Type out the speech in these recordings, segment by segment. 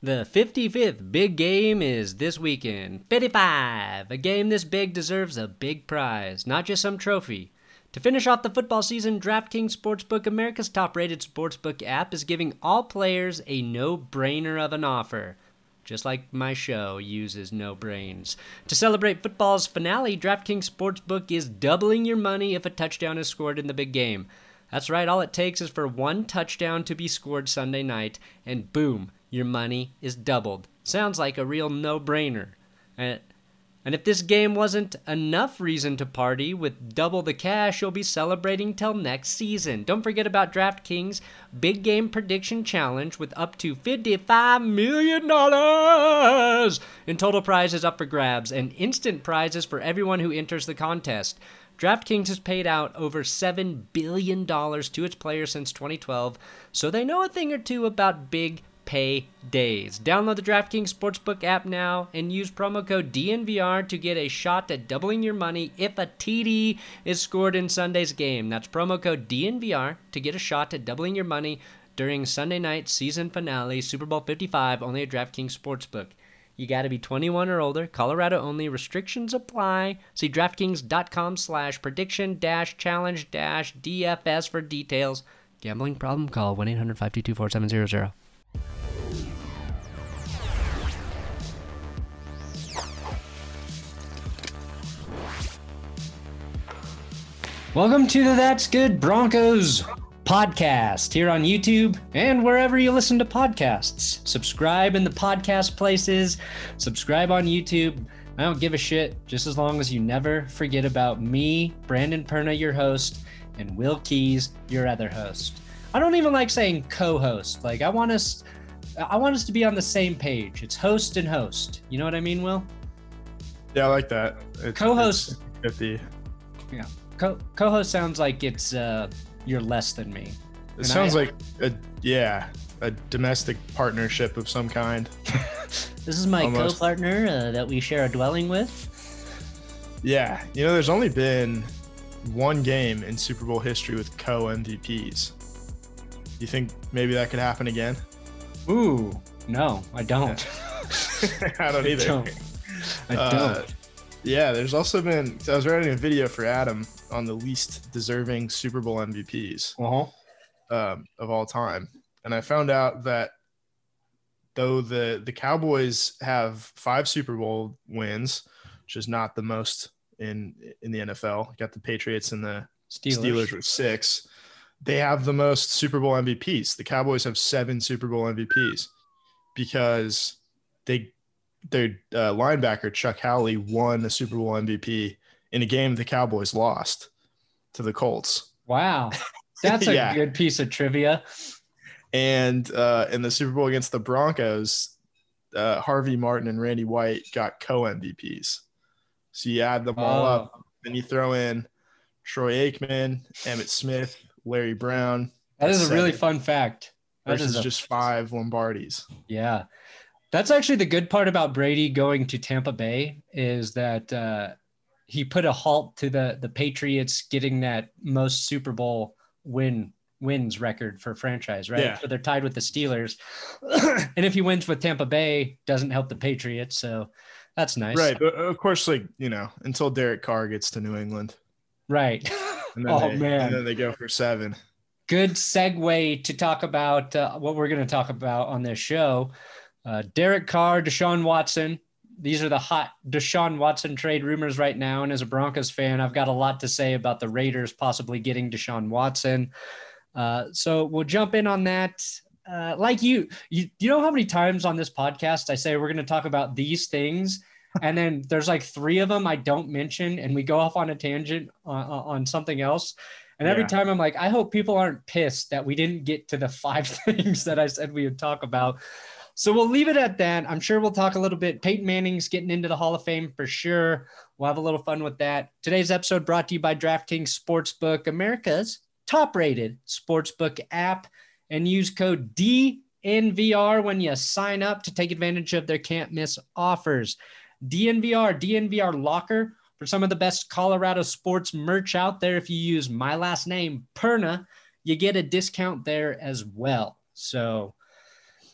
The 55th big game is this weekend. 55! A game this big deserves a big prize, not just some trophy. To finish off the football season, DraftKings Sportsbook, America's top rated sportsbook app, is giving all players a no brainer of an offer. Just like my show uses no brains. To celebrate football's finale, DraftKings Sportsbook is doubling your money if a touchdown is scored in the big game. That's right, all it takes is for one touchdown to be scored Sunday night, and boom, your money is doubled. Sounds like a real no brainer. And, if this game wasn't enough reason to party with double the cash, you'll be celebrating till next season. Don't forget about DraftKings Big Game Prediction Challenge with up to $55 million in total prizes up for grabs and instant prizes for everyone who enters the contest. DraftKings has paid out over $7 billion to its players since 2012, so they know a thing or two about big pay days. Download the DraftKings Sportsbook app now and use promo code DNVR to get a shot at doubling your money if a TD is scored in Sunday's game. That's promo code DNVR to get a shot at doubling your money during Sunday night season finale Super Bowl 55 only at DraftKings Sportsbook. You got to be 21 or older. Colorado only. Restrictions apply. See DraftKings.com slash prediction dash challenge dash DFS for details. Gambling problem? Call 1-800-522-4700. Welcome to the That's Good Broncos podcast here on YouTube and wherever you listen to podcasts. Subscribe in the podcast places, subscribe on YouTube. I don't give a shit just as long as you never forget about me, Brandon Perna, your host, and Will Keys, your other host. I don't even like saying co-host. Like I want us I want us to be on the same page. It's host and host. You know what I mean, Will? Yeah, I like that. It's, co-host it's 50. Yeah. Co- co-host sounds like it's uh, you're less than me. It and sounds I, like a yeah, a domestic partnership of some kind. this is my Almost. co-partner uh, that we share a dwelling with. Yeah, you know, there's only been one game in Super Bowl history with co MVPs. You think maybe that could happen again? Ooh, no, I don't. I don't either. I don't. I don't. Uh, yeah, there's also been. I was writing a video for Adam on the least deserving Super Bowl MVPs uh-huh. um, of all time, and I found out that though the the Cowboys have five Super Bowl wins, which is not the most in in the NFL. got the Patriots and the Steelers. Steelers with six. They have the most Super Bowl MVPs. The Cowboys have seven Super Bowl MVPs because they their uh, linebacker Chuck Howley won a Super Bowl MVP in a game the Cowboys lost to the Colts. Wow, that's a yeah. good piece of trivia. And uh, in the Super Bowl against the Broncos, uh, Harvey Martin and Randy White got co MVPs. So you add them all oh. up, and you throw in Troy Aikman, Emmitt Smith, Larry Brown. That is a really fun fact. That versus a- just five Lombardis. Yeah. That's actually the good part about Brady going to Tampa Bay is that uh, he put a halt to the the Patriots getting that most Super Bowl win wins record for franchise, right? Yeah. So they're tied with the Steelers, and if he wins with Tampa Bay, doesn't help the Patriots. So that's nice, right? But of course, like you know, until Derek Carr gets to New England, right? oh they, man, and then they go for seven. Good segue to talk about uh, what we're going to talk about on this show. Uh, Derek Carr, Deshaun Watson. These are the hot Deshaun Watson trade rumors right now. And as a Broncos fan, I've got a lot to say about the Raiders possibly getting Deshaun Watson. Uh, so we'll jump in on that. Uh, like you, you, you know how many times on this podcast I say we're going to talk about these things, and then there's like three of them I don't mention, and we go off on a tangent on, on something else. And every yeah. time I'm like, I hope people aren't pissed that we didn't get to the five things that I said we would talk about. So we'll leave it at that. I'm sure we'll talk a little bit. Peyton Manning's getting into the Hall of Fame for sure. We'll have a little fun with that. Today's episode brought to you by DraftKings Sportsbook, America's top rated sportsbook app. And use code DNVR when you sign up to take advantage of their can't miss offers. DNVR, DNVR Locker for some of the best Colorado sports merch out there. If you use my last name, Perna, you get a discount there as well. So,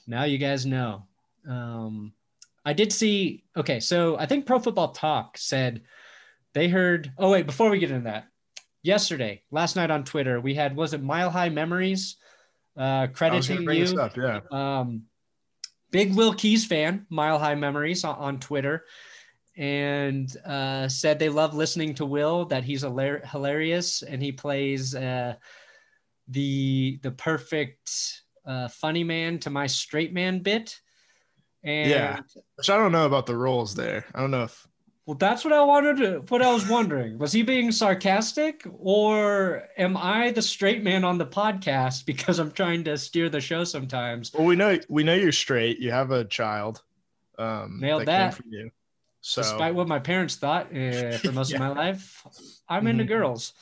now you guys know. Um, I did see. Okay, so I think Pro Football Talk said they heard. Oh wait, before we get into that, yesterday, last night on Twitter, we had was it Mile High Memories, uh, crediting you. Up, yeah. Um, big Will Keys fan, Mile High Memories on, on Twitter, and uh, said they love listening to Will. That he's hilar- hilarious and he plays uh, the the perfect uh, funny man to my straight man bit. And Yeah. Which I don't know about the roles there. I don't know if well, that's what I wanted to. What I was wondering was he being sarcastic, or am I the straight man on the podcast because I'm trying to steer the show sometimes? well we know we know you're straight. You have a child. Um Nailed that. you. So Despite what my parents thought uh, for most of my life, I'm into Mhm. girls.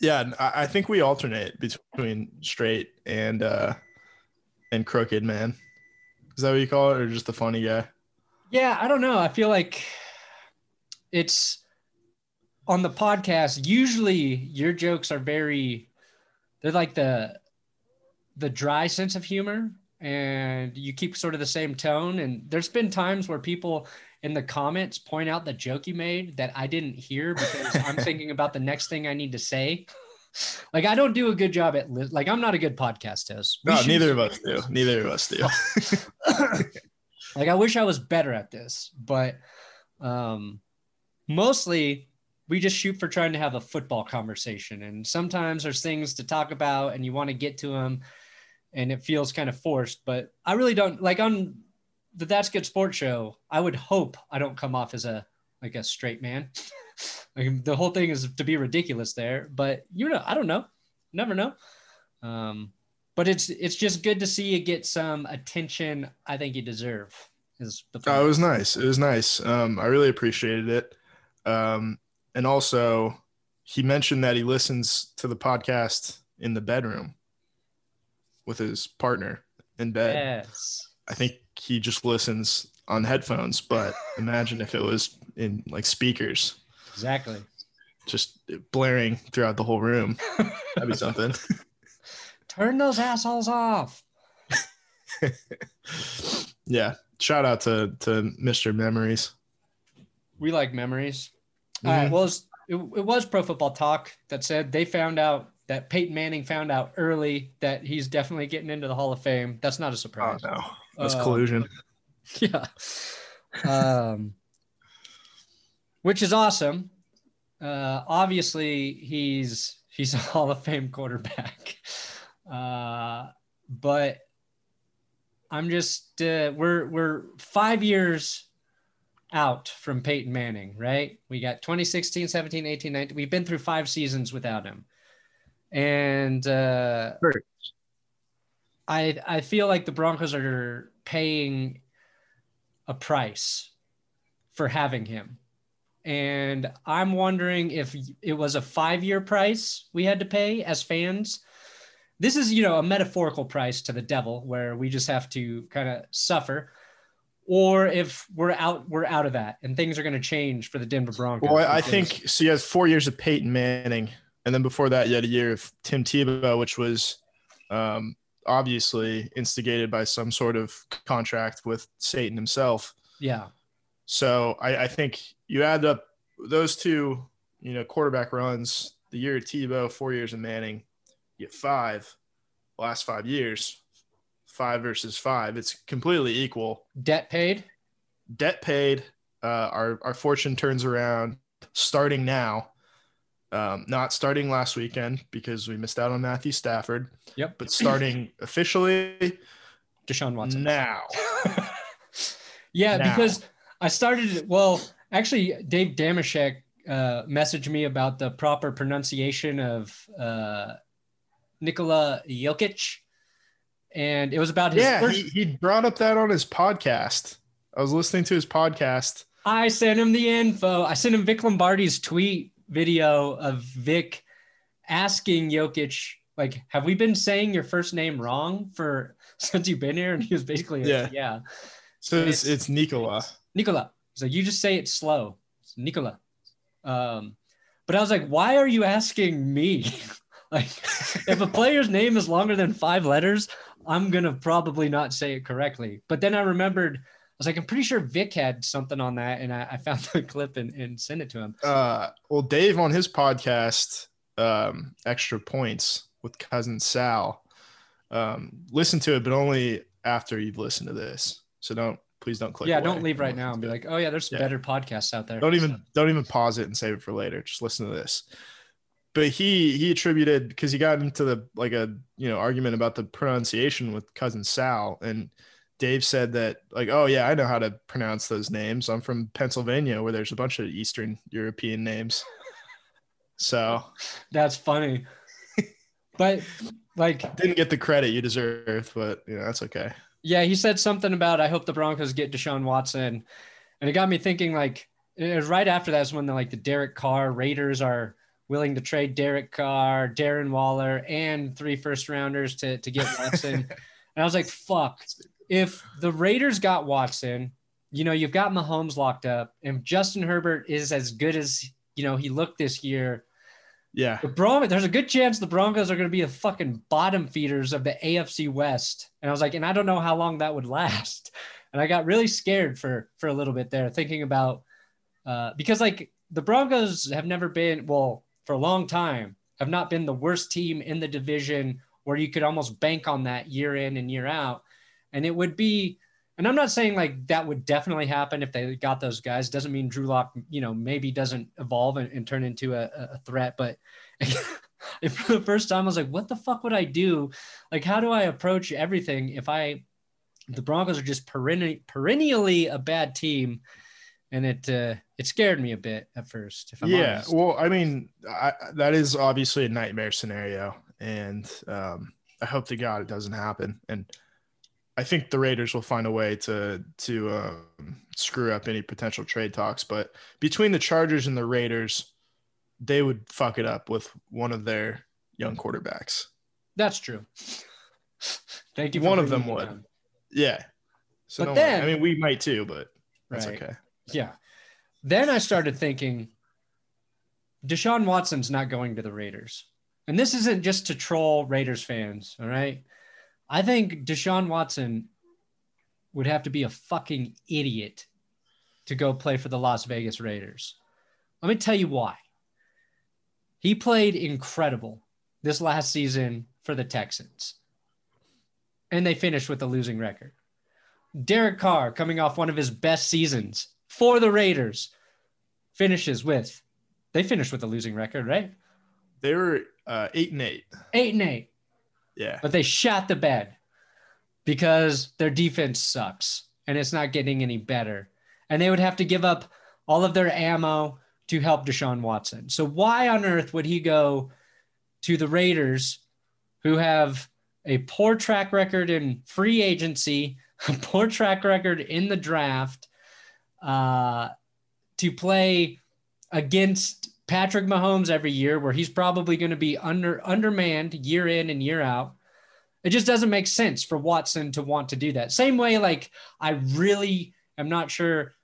yeah, I, I think we alternate between straight and uh and crooked man. Is that what you call it, or just the funny guy? Yeah, I don't know. I feel like it's on the podcast. Usually, your jokes are very they're like the the dry sense of humor, and you keep sort of the same tone. And there's been times where people in the comments point out the joke you made that I didn't hear because I'm thinking about the next thing I need to say. Like I don't do a good job at li- like I'm not a good podcast host. We No, should- neither of us do. Neither of us do. Oh. like I wish I was better at this, but um mostly we just shoot for trying to have a football conversation and sometimes there's things to talk about and you want to get to them and it feels kind of forced, but I really don't like on the That's Good Sports show, I would hope I don't come off as a like a straight man. like the whole thing is to be ridiculous there, but you know, I don't know. Never know. Um but it's it's just good to see you get some attention I think you deserve. Is the Oh, it was nice. It was nice. Um, I really appreciated it. Um, and also, he mentioned that he listens to the podcast in the bedroom with his partner in bed. yes. I think he just listens on headphones, but imagine if it was in like speakers, Exactly. just blaring throughout the whole room. That'd be something. Turn those assholes off. yeah. Shout out to to Mr. Memories. We like memories. All right. Well, it, it was Pro Football Talk that said they found out that Peyton Manning found out early that he's definitely getting into the Hall of Fame. That's not a Oh surprise. no, that's Uh, collusion. Yeah. Um, which is awesome. Uh, obviously, he's he's a Hall of Fame quarterback. Uh, but I'm just uh, we're we're five years out from Peyton Manning, right? We got 2016, 17, 18, 19. We've been through five seasons without him. And uh, Sure. I I feel like the Broncos are paying a price for having him. And I'm wondering if it was a five year price we had to pay as fans. This is, you know, a metaphorical price to the devil where we just have to kind of suffer. Or if we're out, we're out of that and things are going to change for the Denver Broncos. Well, I because- think so. You had four years of Peyton Manning, and then before that, you had a year of Tim Tebow, which was um, obviously instigated by some sort of contract with Satan himself. yeah. So I, I think you add up those two, you know, quarterback runs. The year of Tebow, four years of Manning, get five. Last five years, five versus five. It's completely equal. Debt paid. debt paid. Uh, our our fortune turns around starting now. Um, not starting last weekend because we missed out on Matthew Stafford, Yep. but starting officially Deshaun Watson. now. Yeah, Now. because I started. Well, actually, Dave Dameshek uh, messaged me about the proper pronunciation of uh, Nikola Jokic, and it was about his Yeah, first. he, he brought up that on his podcast. I was listening to his podcast. I sent him the info. I sent him Vic Lombardi's tweet video of Vic asking Jokic, like, "Have we been saying your first name wrong for since you've been here?" And he was basically, like, Yeah. yeah. So it's, It's- it's Nikola. Nicola. He's like, you just say it slow. It's Nicola. Um, but I was like, why are you asking me? like, if a player's name is longer than five letters, I'm gonna probably not say it correctly. But then I remembered, I was like, I'm pretty sure Vic had something on that, and I, I found the clip and, and sent it to him. Uh, well, Dave on his podcast, um, Extra Points with cousin Sal, um, listen to it, but only after you've listened to this. So don't please don't click. Yeah, away. don't leave right now and be like, oh yeah, there's Yeah. better podcasts out there. don't even don't even pause it and save it for later. Just listen to this. But he he attributed because he got into the like a you know argument about the pronunciation with cousin Sal and Dave said that like oh yeah I know how to pronounce those names. I'm from Pennsylvania where there's a bunch of Eastern European names. So That's funny. but like, didn't get the credit you deserve, but you know that's okay. yeah, he said something about I hope the Broncos get Deshaun Watson, and it got me thinking. Like, it was right after that's when the like the Derek Carr Raiders are willing to trade Derek Carr, Darren Waller, and three first rounders to to get Watson. and I was like, fuck. If the Raiders got Watson, you know, you've got Mahomes locked up, and Justin Herbert is as good as you know he looked this year. Yeah, The Broncos, there's a good chance the Broncos are going to be the fucking bottom feeders of the AFC West. And I was like, and I don't know how long that would last. And I got really scared for for a little bit there, thinking about uh, because like the Broncos have never been well for a long time have not been the worst team in the division where you could almost bank on that year in and year out. And it would be, and I'm not saying like that would definitely happen if they got those guys. Doesn't mean Drew Lock, you know, maybe doesn't evolve and, and turn into a, a threat. But for the first time I was like, what the fuck would I do? Like, how do I approach everything if I, the Broncos are just perenni- perennially a bad team, and it uh, it scared me a bit at first. If I'm yeah. honest. Well, I mean, I, that is obviously a nightmare scenario, and um, I hope to God it doesn't happen. And I think the Raiders will find a way to to um, screw up any potential trade talks. But between the Chargers and the Raiders, they would fuck it up with one of their young quarterbacks. that's true. Thank you. for One of them would. down. Yeah. So But then- I mean, we might too, but that's Right. okay. Yeah. Then I started thinking Deshaun Watson's not going to the Raiders. And this isn't just to troll Raiders fans, all right? I think Deshaun Watson would have to be a fucking idiot to go play for the Las Vegas Raiders. Let me tell you why. He played incredible this last season for the Texans, and they finished with a losing record. Derek Carr, coming off one of his best seasons for the Raiders, finishes with they finished with a losing record, right? They were uh, eight and eight. Eight and eight, Yeah. but they shot the bed because their defense sucks and it's not getting any better. And they would have to give up all of their ammo to help Deshaun Watson. So why on earth would he go to the Raiders who have a poor track record in free agency, a poor track record in the draft, uh, to play against Patrick Mahomes every year, where he's probably going to be under undermanned year in and year out. It just doesn't make sense for Watson to want to do that. Same way, like I really am not sure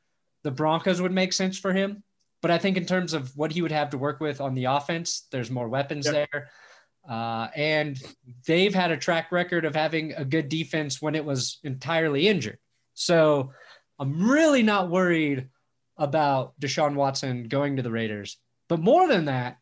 the Broncos would make sense for him, but I think in terms of what he would have to work with on the offense, there's more weapons Yep. there. Uh, and they've had a track record of having a good defense when it was entirely injured. So I'm really not worried about Deshaun Watson going to the Raiders. But more than that,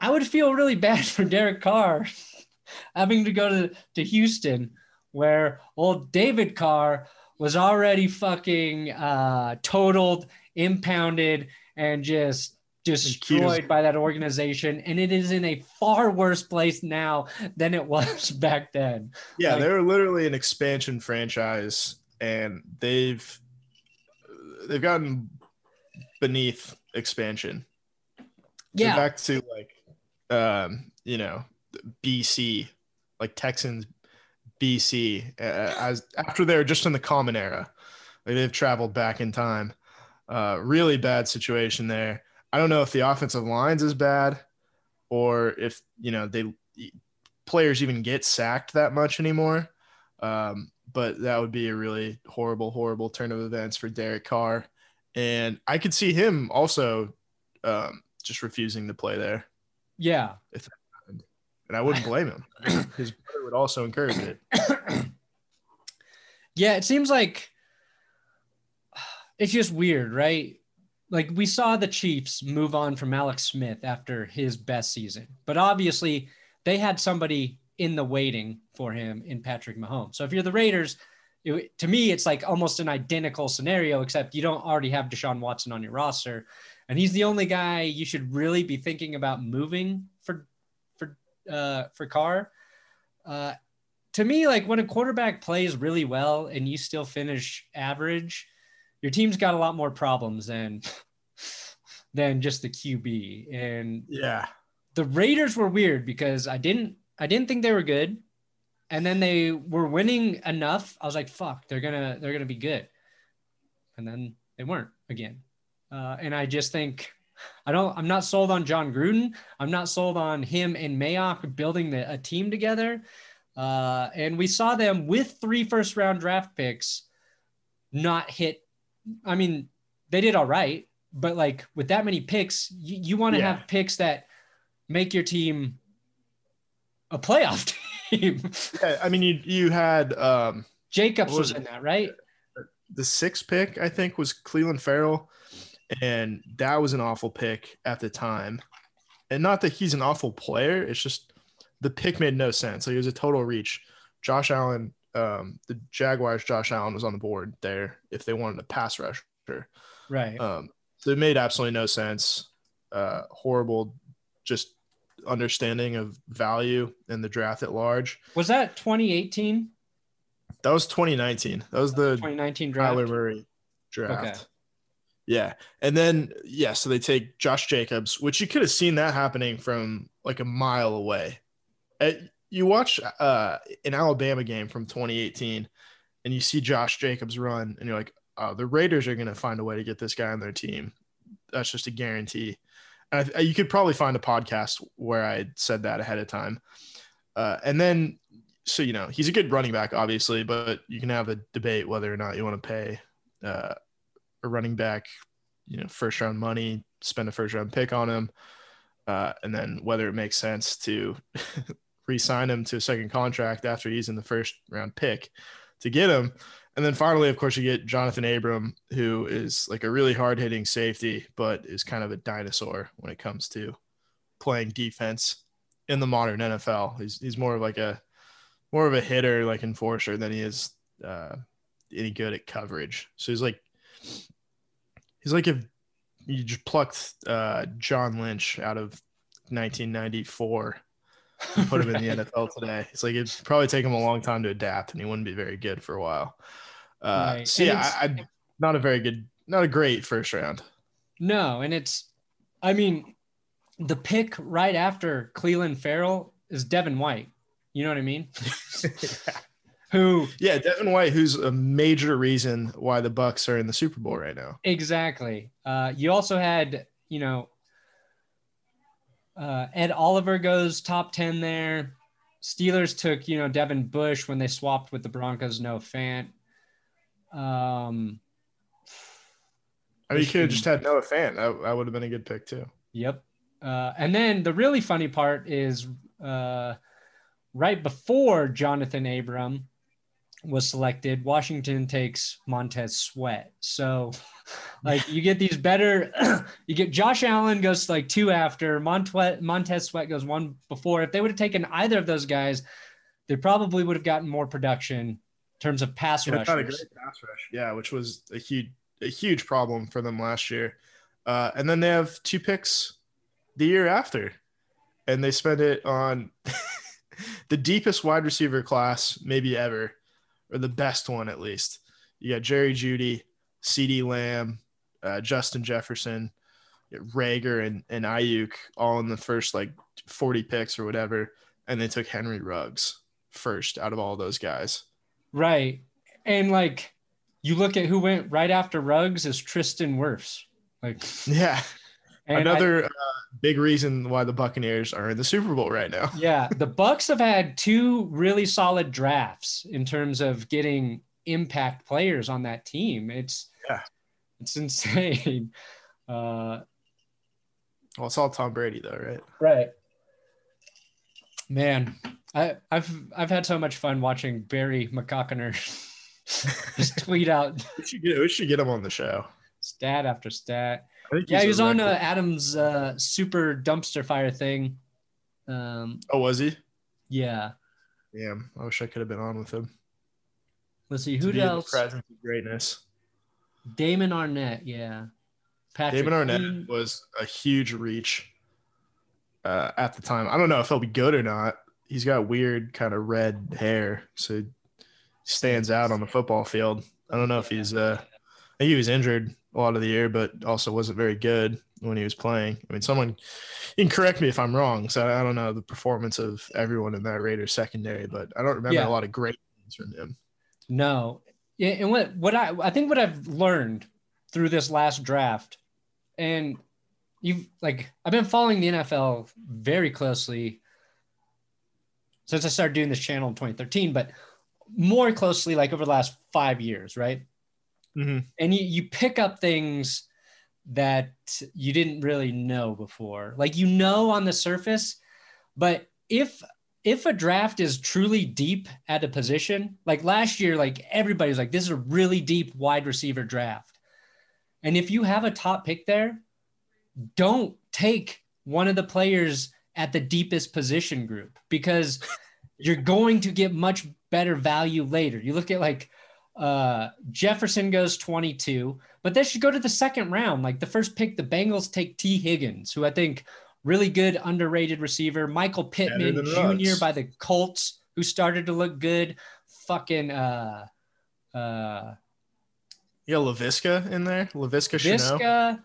I would feel really bad for Derek Carr having to go to, to Houston, where old David Carr was already fucking uh, totaled, impounded, and just destroyed by that organization. And it is in a far worse place now than it was back then. Yeah, Like- they're literally an expansion franchise, and they've they've gotten beneath expansion. They're Yeah. back to like, um, you know, BC, like Texans, BC, uh, as after they're just in the common era, like they've traveled back in time. Uh, really bad situation there. I don't know if the offensive lines is bad, or if you know they players even get sacked that much anymore. Um, but that would be a really horrible, horrible turn of events for Derek Carr. And I could see him also um, just refusing to play there. Yeah. If that happened. and I wouldn't blame him. His brother would also encourage it. yeah, it seems like it's just weird, right? Like we saw the Chiefs move on from Alex Smith after his best season, but obviously they had somebody in the waiting for him in Patrick Mahomes. So if you're the Raiders, it, to me, it's like almost an identical scenario, except you don't already have Deshaun Watson on your roster, and he's the only guy you should really be thinking about moving for for uh, for Carr. Uh, to me, like when a quarterback plays really well and you still finish average, your team's got a lot more problems than than just the QB. And yeah, the Raiders were weird because I didn't I didn't think they were good, and then they were winning enough. I was like, "Fuck, they're gonna they're gonna be good," and then they weren't again. Uh, and I just think I don't. I'm not sold on Jon Gruden. I'm not sold on him and Mayock building the, a team together. Uh, and we saw them with three first round draft picks not hit. I mean, they did all right, but like with that many picks, you, you want to yeah. have picks that make your team a playoff team. yeah, I mean, you you had um, Jacobs was, was in that, right? The sixth pick, I think, was Clelin Ferrell, and that was an awful pick at the time. And not that he's an awful player; it's just the pick made no sense. Like it was a total reach. Josh Allen, um, the Jaguars, Josh Allen was on the board there if they wanted a pass rusher. Right. Um, so it made absolutely no sense. Uh, horrible, just understanding of value in the draft at large. Was that 2018? That was 2019. That was the 2019 draft. Kyler Murray draft. Okay. Yeah. And then, yeah, so they take Josh Jacobs, which you could have seen that happening from like a mile away. At, you watch uh, an Alabama game from 2018 and you see Josh Jacobs run, and you're like, oh, the Raiders are going to find a way to get this guy on their team. That's just a guarantee. I, you could probably find a podcast where I said that ahead of time. Uh, and then, so you know, he's a good running back, obviously, but you can have a debate whether or not you want to pay uh, a running back, you know, first round money, spend a first round pick on him, uh, and then whether it makes sense to re-sign him to a second contract after he's in the first round pick to get him. And then finally, of course, you get Jonathan Abram, who is like a really hard hitting safety, but is kind of a dinosaur when it comes to playing defense in the modern NFL. He's, he's more of like a more of a hitter, like enforcer, than he is uh, any good at coverage. So he's like he's like if you just plucked uh, John Lynch out of 1994 put him right. in the NFL today. It's like it'd probably take him a long time to adapt, and he wouldn't be very good for a while. Uh, right. So yeah, I, I, not a very good, not a great first round. No, and it's, I mean, the pick right after Clelin Ferrell is Devin White. You know what I mean? yeah. Who? Yeah, Devin White, who's a major reason why the Bucs are in the Super Bowl right now. Exactly. Uh, you also had, you know, uh, Ed Oliver goes top ten there. Steelers took, you know, Devin Bush when they swapped with the Broncos. Noah Fant. Um, I mean, you could have just had Noah Fant. That, that would have been a good pick too. Yep. Uh, and then the really funny part is uh, right before Jonathan Abram was selected, Washington takes Montez Sweat. So, like, you get these better. you get Josh Allen goes like two after Montez Montez Sweat goes one before. If they would have taken either of those guys, they probably would have gotten more production in terms of pass rush. Got a great pass rush, yeah, which was a huge a huge problem for them last year. Uh, and then they have two picks the year after, and they spend it on the deepest wide receiver class maybe ever, or the best one at least. You got Jerry Jeudy, CeeDee Lamb, uh, Justin Jefferson, Reagor, and, and Aiyuk all in the first like 40 picks or whatever. And they took Henry Ruggs first out of all those guys. Right. And like you look at who went right after Ruggs is Tristan Wirfs. Like yeah. Another I, uh, big reason why the Buccaneers are in the Super Bowl right now. yeah, the Bucs have had two really solid drafts in terms of getting impact players on that team. It's yeah, it's insane. Uh, well, it's all Tom Brady though, right? Right. Man, I, have I've had so much fun watching Barry McCockiner just tweet out. We should get we should get him on the show. Stat after stat. Yeah, he was on uh, Adam's uh, super dumpster fire thing. Um, oh, was he? Yeah. Damn, I wish I could have been on with him. Let's see who else. Presence of greatness. Damon Arnette, yeah. Patrick Damon Arnette was a huge reach uh, at the time. I don't know if he'll be good or not. He's got weird kind of red hair, so he stands out on the football field. I don't know if he's. Uh, I think he was injured a lot of the year, but also wasn't very good when he was playing. I mean, someone you can correct me if I'm wrong. So I don't know the performance of everyone in that Raiders secondary, but I don't remember yeah. a lot of great things from him. No, and what what I I think what I've learned through this last draft, and you've like I've been following the NFL very closely since I started doing this channel in 2013, but more closely like over the last five years, right? Mm-hmm. And you you pick up things that you didn't really know before. Like you know on the surface, but if if a draft is truly deep at a position, like last year, like everybody's like, this is a really deep wide receiver draft. And if you have a top pick there, don't take one of the players at the deepest position group because you're going to get much better value later. You look at like uh, Jefferson goes 22, but they should go to the second round. Like the first pick, the Bengals take Tee Higgins, who I think really good underrated receiver. Michael Pittman Jr. by the Colts, who started to look good. Fucking uh, uh, yeah, Laviska in there. Laviska, Laviska,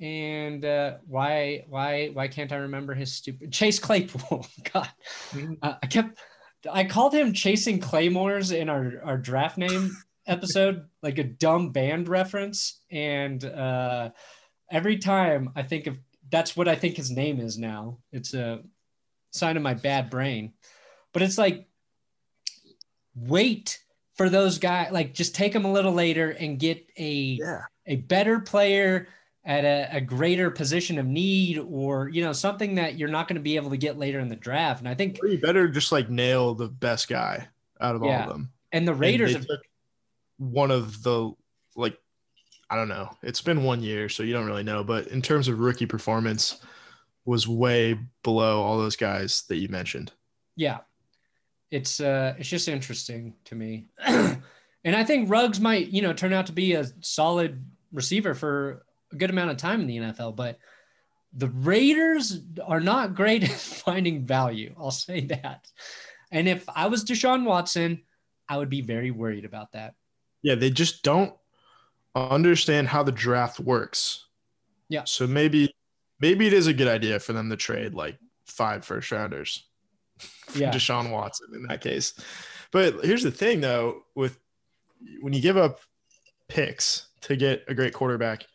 and uh, why why why can't I remember his stupid Chase Claypool? God, mm-hmm. uh, I kept I called him chasing claymores in our our draft name episode, like a dumb band reference, and uh, every time I think of that's what I think his name is now. It's a sign of my bad brain, but it's like wait for those guys, like just take them a little later and get a yeah. a better player at a, a, greater position of need or you know something that you're not going to be able to get later in the draft. And i think you better just like nail the best guy out of yeah. all of them. And the raiders and have, one of the like i don't know. It's been one year so you don't really know. But in terms of rookie performance was way below all those guys that you mentioned. Yeah. It's uh it's just interesting to me. And i think Ruggs might you know turn out to be a solid receiver for a good amount of time in the NFL, but the Raiders are not great at finding value. I'll say that. And if I was Deshaun Watson, I would be very worried about that. Yeah, they just don't understand how the draft works. Yeah. So maybe maybe it is a good idea for them to trade like five first rounders. Yeah. Deshaun Watson in that case. But here's the thing though, with when you give up picks to get a great quarterback,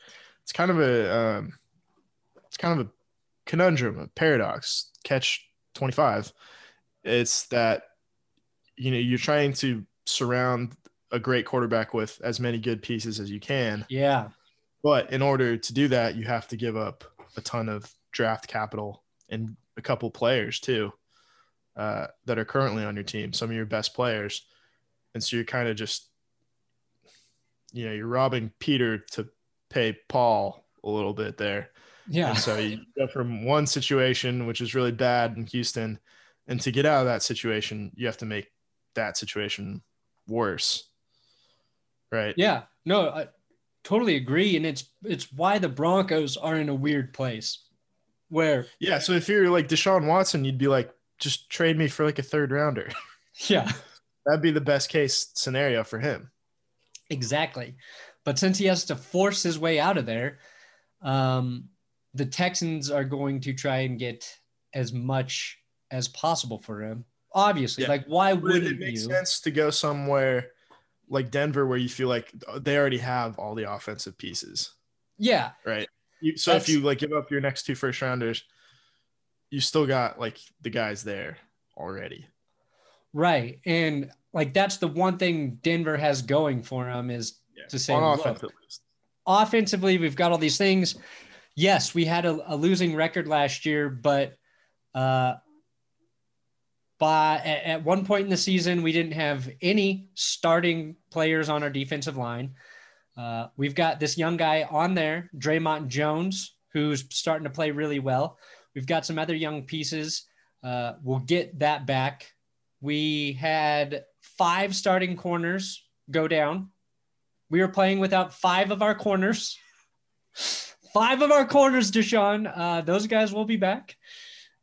it's kind of a um, it's kind of a conundrum, a paradox. Catch twenty five. It's that you know you're trying to surround a great quarterback with as many good pieces as you can. Yeah. But in order to do that, you have to give up a ton of draft capital and a couple players too uh, that are currently on your team, some of your best players. And so you're kind of just, you know, you're robbing Peter to pay Paul a little bit there. Yeah. And so you go from one situation, which is really bad in Houston, and to get out of that situation, you have to make that situation worse. Right. Yeah. No, I totally agree. And it's it's why the Broncos are in a weird place where Yeah. So if you're like Deshaun Watson, you'd be like, just trade me for like a third rounder. Yeah. That'd be the best case scenario for him. Exactly. But since he has to force his way out of there, um, the Texans are going to try and get as much as possible for him. Obviously, yeah. like why wouldn't it, makes you? sense to go somewhere like Denver where you feel like they already have all the offensive pieces. Yeah. Right. You, so That's, if you like give up your next two first rounders, you still got like the guys there already. Right. And like that's the one thing Denver has going for them is yeah. to say, On offense, look, offensively, we've got all these things. Yes, we had a, a losing record last year, but uh, But at, at one point in the season, we didn't have any starting players on our defensive line. Uh, we've got this young guy on there, Dre'Mont Jones, who's starting to play really well. We've got some other young pieces. Uh, we'll get that back. We had five starting corners go down. We were playing without five of our corners. Five of our corners, Deshaun. Uh, those guys will be back.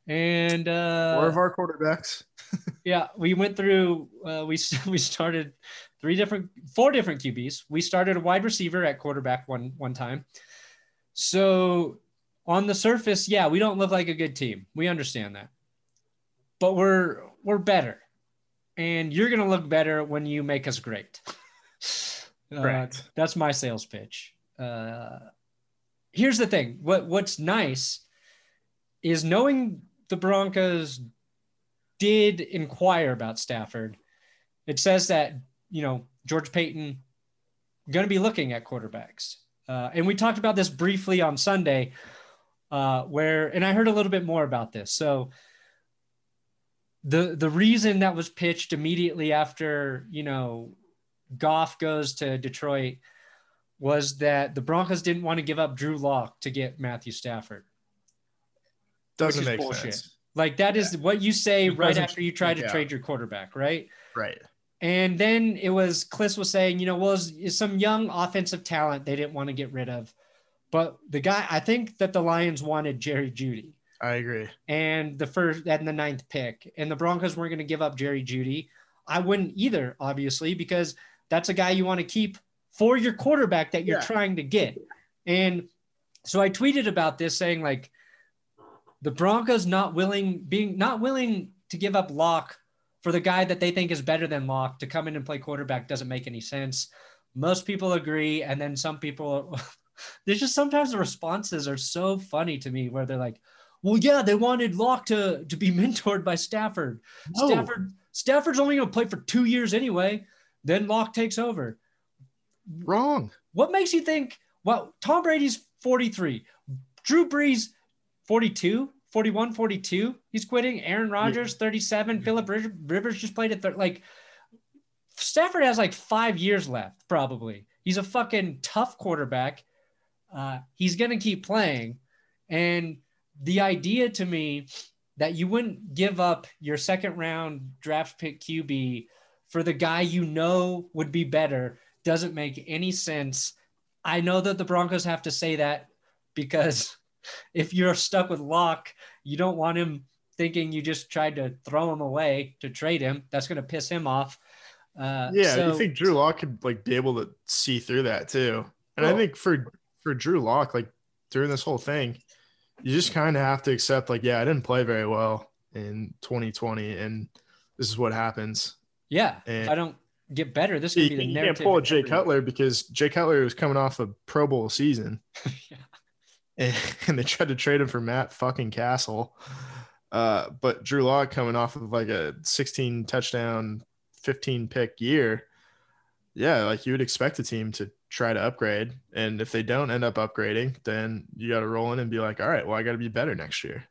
And uh, four of our quarterbacks. yeah, we went through. Uh, we we started three different, four different QBs. We started a wide receiver at quarterback one one time. So on the surface, yeah, we don't look like a good team. We understand that, but we're we're better, and you're gonna look better when you make us great. Uh, that's my sales pitch. Uh, here's the thing: what what's nice is knowing the Broncos did inquire about Stafford. It says that you know George Paton going to be looking at quarterbacks, uh, and we talked about this briefly on Sunday, uh, where and I heard a little bit more about this. So the the reason that was pitched immediately after you know Goff goes to Detroit was that the Broncos didn't want to give up Drew Lock to get Matthew Stafford. Doesn't make bullshit. sense. Like that is yeah. what you say it right after you try to yeah. trade your quarterback, right? Right. And then it was Klis was saying, you know, well, is some young offensive talent they didn't want to get rid of. But the guy, I think that the Lions wanted Jerry Jeudy. I agree. And the first and the ninth pick, and the Broncos weren't going to give up Jerry Jeudy. I wouldn't either, obviously, because that's a guy you want to keep for your quarterback that you're yeah. trying to get. And so I tweeted about this saying like the Broncos not willing being not willing to give up Lock for the guy that they think is better than Lock to come in and play quarterback doesn't make any sense. Most people agree, and then some people. there's just sometimes the responses are so funny to me where they're like, "Well, yeah, they wanted Lock to to be mentored by Stafford. No. Stafford Stafford's only going to play for two years anyway. Then Lock takes over. Wrong. What makes you think? Well, Tom Brady's 43, Drew Brees 42, 41, 42. He's quitting. Aaron Rodgers 37. Philip Rivers just played at third. Like Stafford has like five years left, probably. He's a fucking tough quarterback. Uh, he's gonna keep playing, and the idea to me that you wouldn't give up your second round draft pick QB for the guy you know would be better doesn't make any sense. I know that the Broncos have to say that because if you're stuck with Lock, you don't want him thinking you just tried to throw him away to trade him. That's going to piss him off. Uh, yeah, so, you think Drew Lock could like be able to see through that too? And well, I think for for Drew Lock, like during this whole thing, you just kind of have to accept like, yeah, I didn't play very well in 2020, and this is what happens. Yeah, and I don't get better. This could be the narrative. You can't pull a Jay Cutler because Jay Cutler was coming off a Pro Bowl season, yeah. and, and, they tried to trade him for Matt fucking Cassel. Uh, but Drew Lock coming off of like a 16 touchdown, 15 pick year, yeah, like you would expect a team to try to upgrade, and if they don't end up upgrading, then you got to roll in and be like, all right, well, I got to be better next year.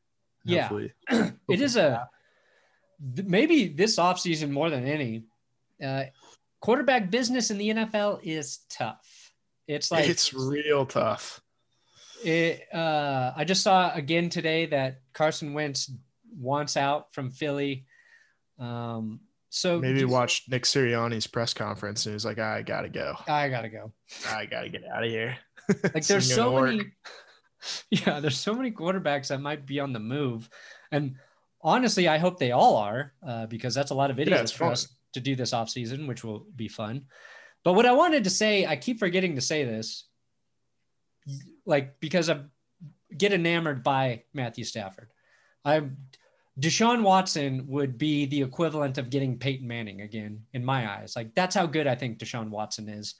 Yeah, hopefully, it is a maybe this offseason more than any, uh, quarterback business in the NFL is tough. It's like it's real tough. It, uh, I just saw again today that Carson Wentz wants out from Philly. Um, so maybe just, watch Nick Sirianni's press conference and he's like, I gotta go. I gotta go. I gotta get out of here. Like there's so many. Yeah, there's so many quarterbacks that might be on the move, and honestly, I hope they all are uh, because that's a lot of videos yeah, for fun. us to do this off season, which will be fun. But what I wanted to say, I keep forgetting to say this, like because I get enamored by Matthew Stafford. I'm Deshaun Watson would be the equivalent of getting Peyton Manning again in my eyes. Like that's how good I think Deshaun Watson is.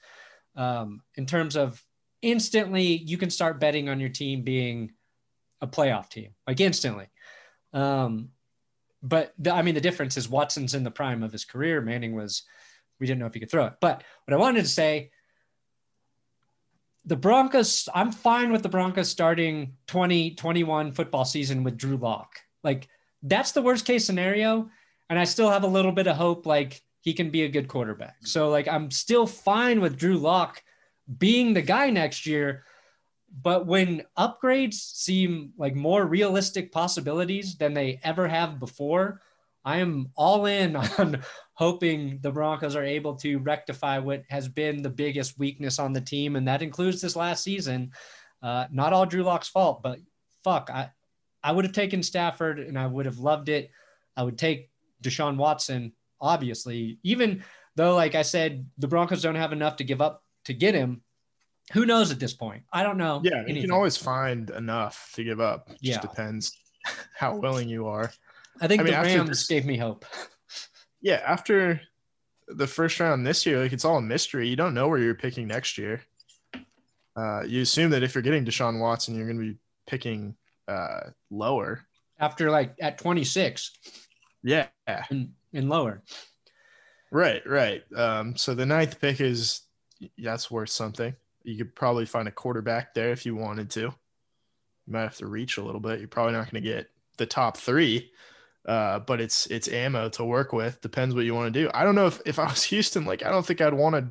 Um, in terms of instantly, you can start betting on your team being a playoff team, like instantly. Um, but the, I mean, the difference is Watson's in the prime of his career. Manning was, we didn't know if he could throw it. But what I wanted to say, the Broncos, I'm fine with the Broncos starting 2021 football season with Drew Lock. Like that's the worst case scenario. and I still have a little bit of hope like he can be a good quarterback. So like I'm still fine with Drew Lock being the guy next year. But when upgrades seem like more realistic possibilities than they ever have before, I am all in on hoping the Broncos are able to rectify what has been the biggest weakness on the team, and that includes this last season. Uh, not all Drew Lock's fault, but fuck, I I would have taken Stafford and I would have loved it. I would take Deshaun Watson, obviously, even though, like I said, the Broncos don't have enough to give up to get him. Who knows at this point? I don't know. Yeah, anything. you can always find enough to give up. It yeah. just depends how willing you are. I think I mean, the Rams this, gave me hope. Yeah, after the first round this year, like it's all a mystery. You don't know where you're picking next year. Uh, you assume that if you're getting Deshaun Watson, you're going to be picking uh, lower after like at 26. Yeah, and, and lower. Right, right. Um, so the ninth pick is that's worth something. You could probably find a quarterback there if you wanted to. You might have to reach a little bit. You're probably not going to get the top three, uh, but it's it's ammo to work with. Depends what you want to do. I don't know if if I was Houston, like I don't think I'd want to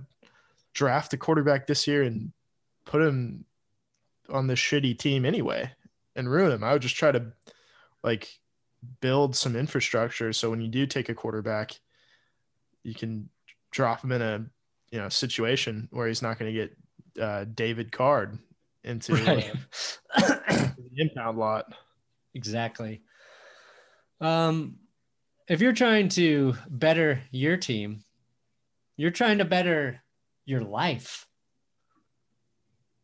draft a quarterback this year and put him on this shitty team anyway and ruin him. I would just try to like build some infrastructure so when you do take a quarterback, you can drop him in a you know situation where he's not going to get uh, David Card into right. uh, the impound lot. Exactly. Um, if you're trying to better your team, you're trying to better your life.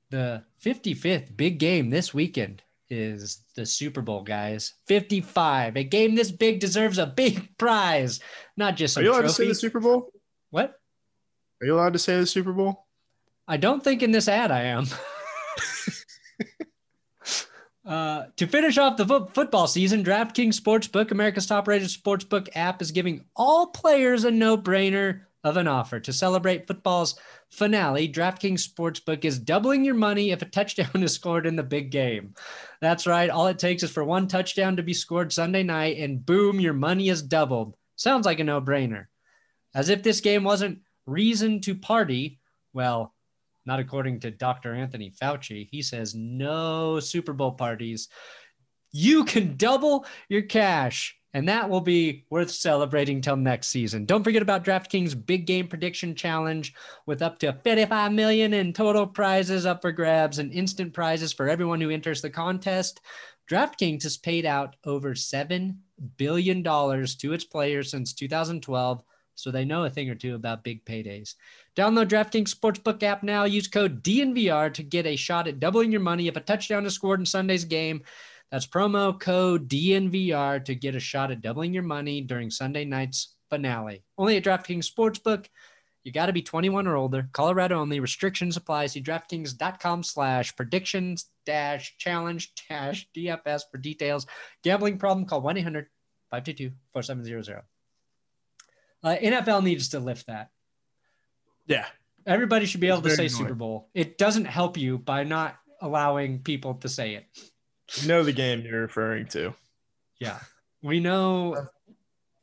The 55th big game this weekend is the Super Bowl, guys. 55. A game this big deserves a big prize, not just Are you allowed trophy. to say the Super Bowl? What? Are you allowed to say the Super Bowl? I don't think in this ad I am. Uh, to finish off the fo- football season, DraftKings Sportsbook, America's top-rated sportsbook app, is giving all players a no-brainer of an offer to celebrate football's finale. DraftKings Sportsbook is doubling your money if a touchdown is scored in the big game. That's right. All it takes is for one touchdown to be scored Sunday night, and boom, your money is doubled. Sounds like a no-brainer. As if this game wasn't reason to party. Well, not according to Dr. Anthony Fauci. He says no Super Bowl parties. You can double your cash, and that will be worth celebrating till next season. Don't forget about DraftKings Big Game Prediction Challenge with up to 55 million in total prizes up for grabs and instant prizes for everyone who enters the contest. DraftKings has paid out over $7 billion to its players since 2012 so they know a thing or two about big paydays. Download DraftKings Sportsbook app now. Use code DNVR to get a shot at doubling your money if a touchdown is scored in Sunday's game. That's promo code DNVR to get a shot at doubling your money during Sunday night's finale. Only at DraftKings Sportsbook. You got to be 21 or older. Colorado only. Restrictions apply. See DraftKings.com slash predictions dash challenge dash DFS for details. Gambling problem? Call 1 800 522 4700. Uh, NFL needs to lift that. Yeah. Everybody should be able to say annoying. Super Bowl. It doesn't help you by not allowing people to say it. You know the game you're referring to. Yeah. We know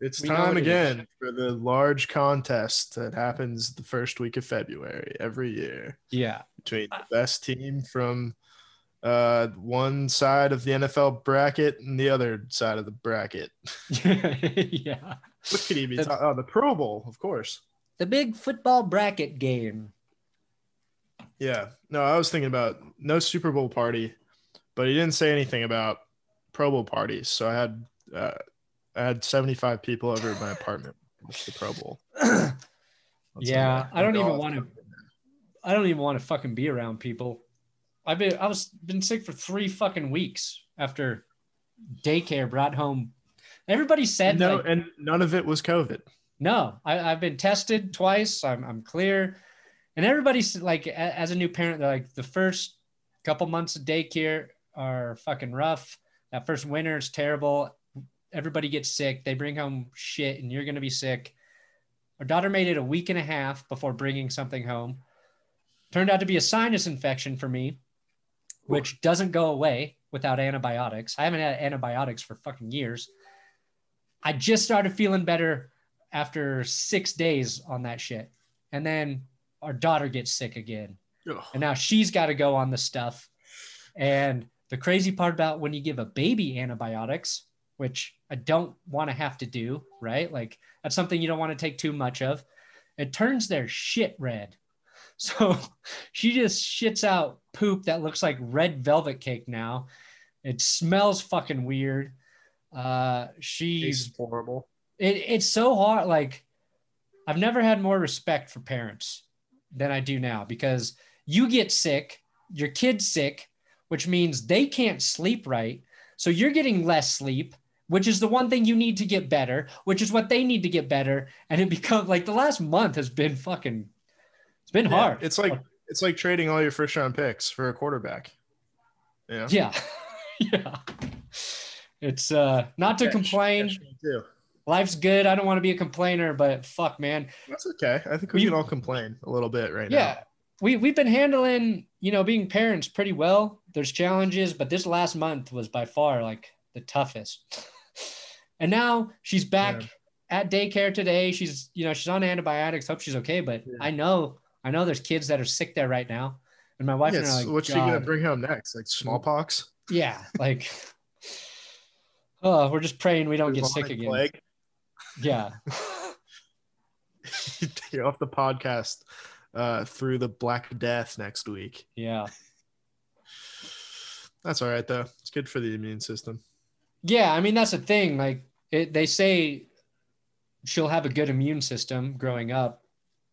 it's we time know again for the large contest that happens the first week of February every year. Yeah. Between the best team from uh, one side of the NFL bracket and the other side of the bracket. yeah. What could he be? The, oh, the Pro Bowl, of course. The big football bracket game. Yeah. No, I was thinking about no Super Bowl party, but he didn't say anything about Pro Bowl parties. So I had uh, I had 75 people over at my apartment. It's the Pro Bowl. yeah, I don't even want to. I don't even want to fucking be around people. I've been I was been sick for three fucking weeks after daycare brought home. Everybody said no, like, and none of it was COVID. No, I, have been tested twice. I'm I'm clear, and everybody's like, as a new parent, they're like the first couple months of daycare are fucking rough. That first winter is terrible. Everybody gets sick. They bring home shit, and you're gonna be sick. Our daughter made it a week and a half before bringing something home. Turned out to be a sinus infection for me which doesn't go away without antibiotics. I haven't had antibiotics for fucking years. I just started feeling better after six days on that shit. And then our daughter gets sick again. Ugh. And now she's got to go on the stuff. And the crazy part about when you give a baby antibiotics, which I don't want to have to do, right? Like that's something you don't want to take too much of. It turns their shit red. So she just shits out poop that looks like red velvet cake now. It smells fucking weird. Uh, she's Tastes horrible. it, it's so hard. Like, I've never had more respect for parents than I do now because you get sick, your kid's sick, which means they can't sleep right. So you're getting less sleep, which is the one thing you need to get better, which is what they need to get better. And it becomes like the last month has been fucking, it's been Yeah, hard. It's like it's like trading all your first round picks for a quarterback. Yeah. yeah. yeah. It's uh not to complain. Life's good. I don't want to be a complainer, but fuck, man. That's okay. I think we We- can all complain a little bit right now. yeah we we've been handling you know being parents pretty well there's challenges but this last month was by far like the toughest and now she's back Yeah. at daycare today she's you know she's on antibiotics hope she's okay but Yeah. i know i know there's kids that are sick there right now and my wife and I are like What's she gonna bring home next? Like smallpox? yeah like oh we're just praying we don't get sick again plague? yeah You're off the podcast uh, through the Black Death next week. yeah That's all right though. It's good for the immune system. Yeah, I mean that's the thing. Like it, they say, she'll have a good immune system growing up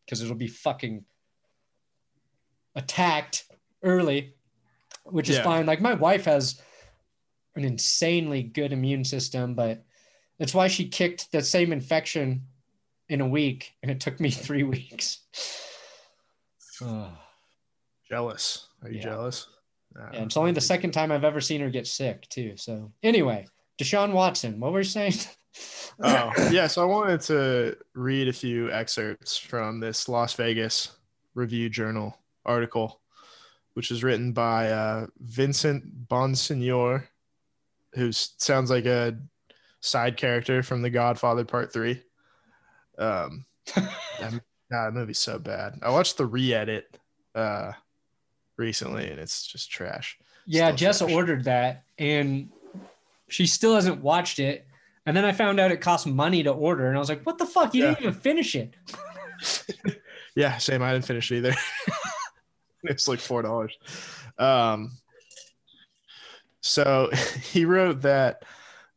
because it'll be fucking attacked early, which is Yeah. fine. Like my wife has an insanely good immune system, but that's why she kicked the same infection in a week, and it took me three weeks. Jealous? Are you Yeah. jealous? Uh, Yeah, it's only the second time I've ever seen her get sick too. So anyway, Deshaun Watson, what were you saying? Oh, yeah. So I wanted to read a few excerpts from this Las Vegas Review Journal article, which is written by uh, Vincent Bonsignore, who sounds like a side character from The Godfather Part Three. Um, that, God, that movie's so bad. I watched the re-edit uh, recently, and it's just trash. Yeah, Still Jess trash. ordered that and she still hasn't watched it. And then I found out it cost money to order, and I was like, "What the fuck? You didn't even finish it." Yeah, same. I didn't finish it either. it's like four dollars. Um, so he wrote that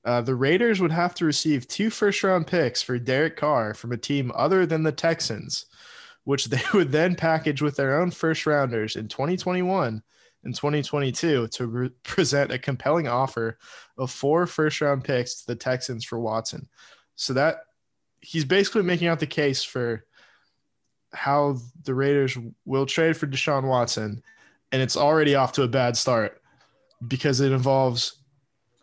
uh, the Raiders would have to receive two first round picks for Derek Carr from a team other than the Texans, which they would then package with their own first rounders in 2021 and 2022 to re- present a compelling offer of four first round picks to the Texans for Watson. So that he's basically making out the case for how the Raiders will trade for Deshaun Watson, and it's already off to a bad start because it involves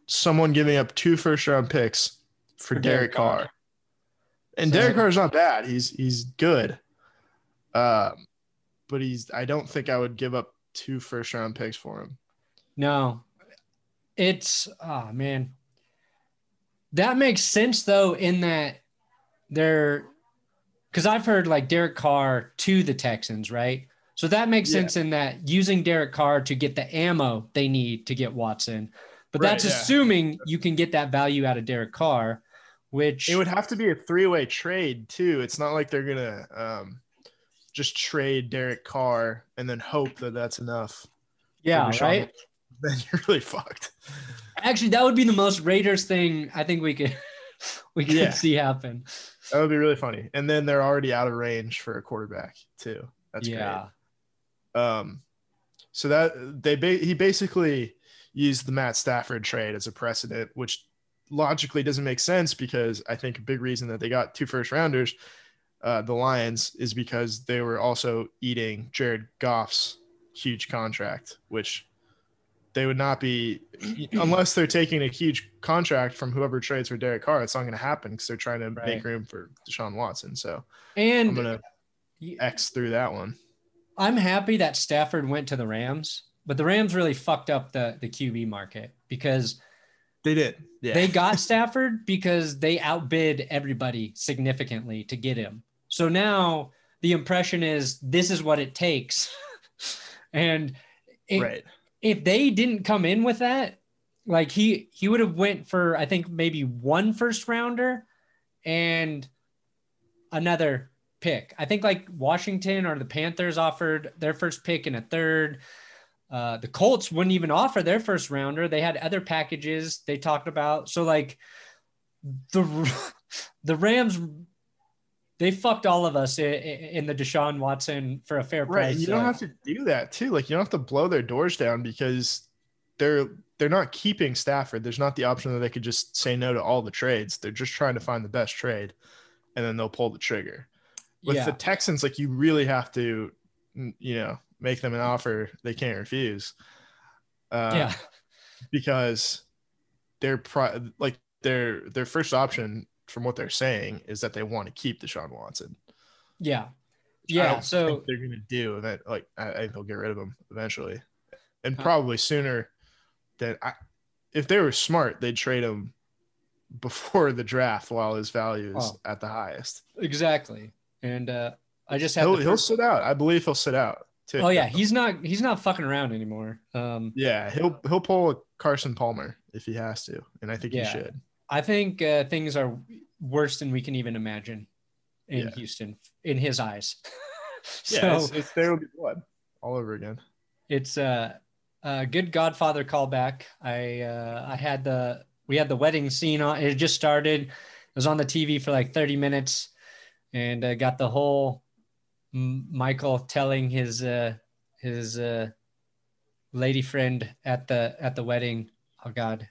someone giving up two first round picks for, For Derek Carr. Carr. And So- Derek is not bad. He's he's good. Um, but he's I don't think I would give up two first round picks for him. No, it's oh man, that makes sense though. In that they're because I've heard like Derek Carr to the Texans, right? So that makes Yeah. sense in that using Derek Carr to get the ammo they need to get Watson. But Right, that's yeah. assuming you can get that value out of Derek Carr, which It would have to be a three way trade too. It's not like they're gonna um, just trade Derek Carr and then hope that that's enough. yeah, right. Then you're really fucked. Actually, that would be the most Raiders thing I think we could we could Yeah. see happen. That would be really funny. And then they're already out of range for a quarterback too. That's yeah, great. Um, so that they ba- he basically used the Matt Stafford trade as a precedent, which logically doesn't make sense because I think a big reason that they got two first rounders, uh, the Lions, is because they were also eating Jared Goff's huge contract, which they would not be unless they're taking a huge contract from whoever trades for Derek Carr. It's not going to happen because they're trying to Right. make room for Deshaun Watson. So and I'm gonna X through that one. I'm happy that Stafford went to the Rams, but the Rams really fucked up the the QB market because They did. Yeah. They got Stafford because they outbid everybody significantly to get him. So now the impression is this is what it takes. and it, right. if they didn't come in with that, like he he would have went for I think maybe one first rounder and another pick. I think like Washington or the Panthers offered their first pick in a third. Uh, the Colts wouldn't even offer their first rounder. They had other packages they talked about. So like the the Rams they fucked all of us in, the Deshaun Watson for a fair price. Right. You don't have to do that too. Like you don't have to blow their doors down because they're they're not keeping Stafford. There's not the option that they could just say no to all the trades. They're just trying to find the best trade, and then they'll pull the trigger. With yeah. the Texans, like you really have to, you know, make them an offer they can't refuse. Uh, yeah, because their pri- like their their first option, from what they're saying, is that they want to keep Deshaun Watson. Yeah, yeah. so they're gonna do that. Like I, I think they'll get rid of him eventually, and probably sooner than I. If they were smart, they'd trade him before the draft while his value is oh, at the highest. Exactly, and uh, I just have he'll, he'll sit out. I believe he'll sit out. Too. Oh yeah, he's not he's not fucking around anymore. Um, yeah, he'll he'll pull a Carson Palmer if he has to, and I think yeah, he should. I think uh, things are worse than we can even imagine in yeah. Houston in his eyes. so yeah, it's, it's, there will be blood all over again. It's a, a good Godfather callback. I uh, I had the we had the wedding scene on. It just started. It was on the TV for like thirty minutes, and uh, got the whole Michael telling his uh, his uh, lady friend at the at the wedding. Oh God,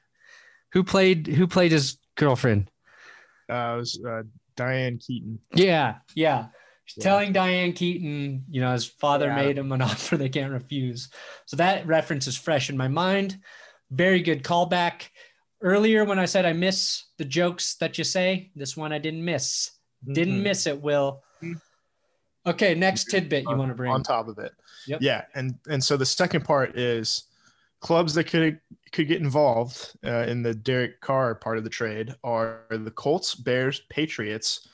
who played who played his girlfriend? Uh, it was uh, Diane Keaton. Yeah, yeah. yeah. Telling Diane Keaton, you know, his father yeah. made him an offer they can't refuse. So that reference is fresh in my mind. Very good callback. Earlier, when I said I miss the jokes that you say, this one I didn't miss. Mm-hmm. Didn't miss it, Will. Mm-hmm. Okay, next tidbit you want to bring on top of it. Yep. Yeah, and and so the second part is clubs that could could get involved uh, in the Derek Carr part of the trade are the Colts, Bears, Patriots,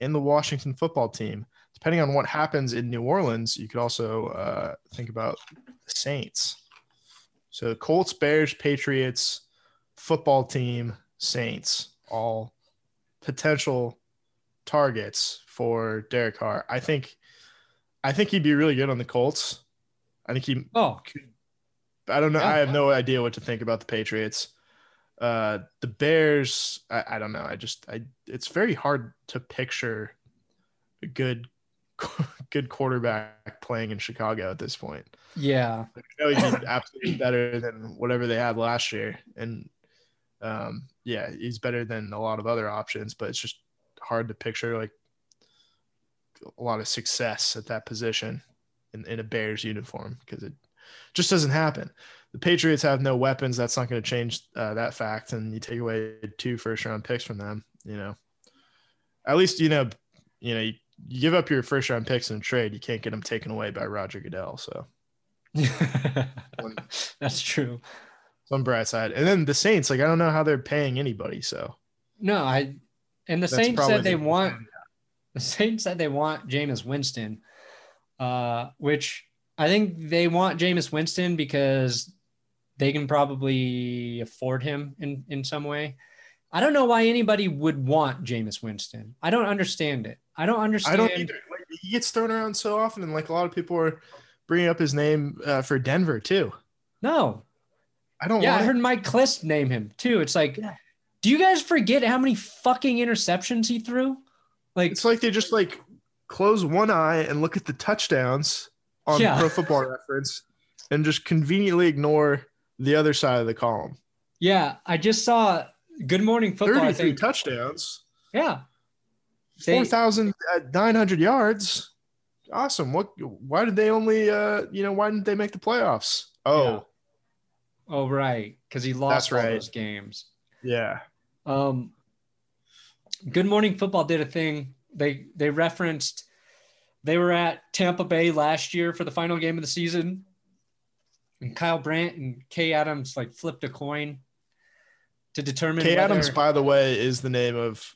and the Washington Football Team. Depending on what happens in New Orleans, you could also uh, think about the Saints. So Colts, Bears, Patriots, Football Team, Saints, all potential targets for Derek Carr. I think I think he'd be really good on the Colts. I think he Oh, I don't know. Yeah. I have no idea what to think about the Patriots. Uh the Bears, I, I don't know. I just I it's very hard to picture a good good quarterback playing in Chicago at this point. Yeah. I know he's absolutely better than whatever they had last year. And um, yeah, he's better than a lot of other options, but it's just hard to picture like a lot of success at that position in, in a Bears uniform because it just doesn't happen. The Patriots have no weapons. That's not going to change uh, that fact. And you take away two first round picks from them, you know, at least, you know, you know, you, you give up your first round picks in a trade, you can't get them taken away by Roger Goodell. So that's true. Some bright side. And then the Saints, like, I don't know how they're paying anybody. So no, I, and the that's Saints said they want, the Saints said they want Jameis Winston, uh, which I think they want Jameis Winston because they can probably afford him in, in some way. I don't know why anybody would want Jameis Winston. I don't understand it. I don't understand. I don't either. Like, he gets thrown around so often, and like a lot of people are bringing up his name uh, for Denver too. No, I don't. Yeah, I heard Mike Klis name him too. It's like, yeah. Do you guys forget how many fucking interceptions he threw? Like it's like they just like close one eye and look at the touchdowns on yeah. Pro Football Reference, and just conveniently ignore the other side of the column. Yeah, I just saw Good Morning Football. Thirty-three touchdowns. Yeah, four thousand nine hundred yards. Awesome. What? Why did they only? Uh, you know, why didn't they make the playoffs? Oh, yeah. oh, right, because he lost all those games. Yeah. Um, Good Morning Football did a thing. They they referenced they were at Tampa Bay last year for the final game of the season, and Kyle Brandt and Kay Adams like flipped a coin, to determine. Kay whether... Adams, by the way, is the name of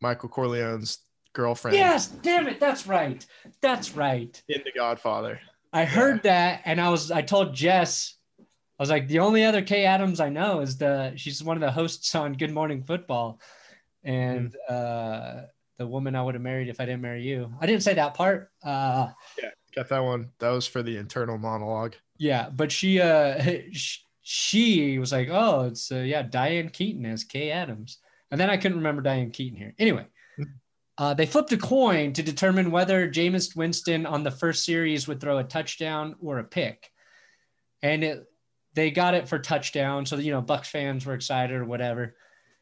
Michael Corleone's girlfriend. Yes, damn it, that's right. That's right. In The Godfather. I heard that, and I was I told Jess, I was like, the only other Kay Adams I know is the she's one of the hosts on Good Morning Football, and uh, the woman I would have married if I didn't marry you. I didn't say that part. Uh, yeah, got that one. That was for the internal monologue. Yeah, but she uh she, she was like, oh, it's uh, yeah Diane Keaton as Kay Adams, and then I couldn't remember Diane Keaton here. Anyway. Uh, they flipped a coin to determine whether Jameis Winston on the first series would throw a touchdown or a pick, and it, they got it for touchdown. So you know, Bucs fans were excited or whatever.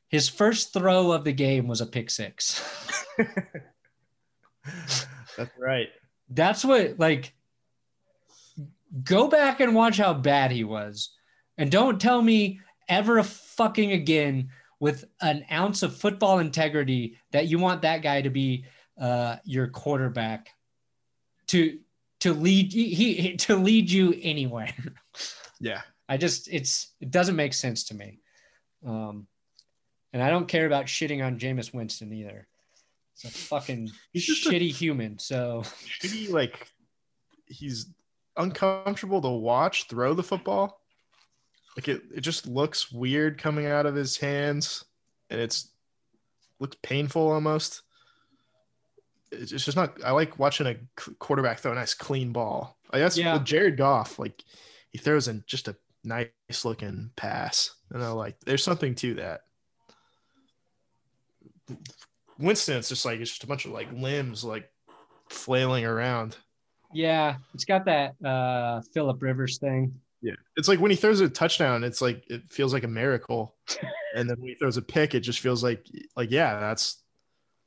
His first throw of the game was a pick six. That's right. That's what like. Go back and watch how bad he was, and don't tell me ever fucking again with an ounce of football integrity that you want that guy to be uh, your quarterback to to lead he, he to lead you anywhere. Yeah. I just it's it doesn't make sense to me. Um and I don't care about shitting on Jameis Winston either. It's a fucking shitty a, human. So shitty like he's uncomfortable to watch throw the football. Like it, it just looks weird coming out of his hands, and it's looks painful almost. It's just not. I like watching a quarterback throw a nice clean ball. Like that's yeah. Jared Goff. Like he throws in just a nice looking pass, and I like. There's something to that. Winston, it's just like it's just a bunch of like limbs like flailing around. Yeah, it's got that uh Philip Rivers thing. Yeah. It's like when he throws a touchdown, it's like it feels like a miracle. and then when he throws a pick, it just feels like like yeah, that's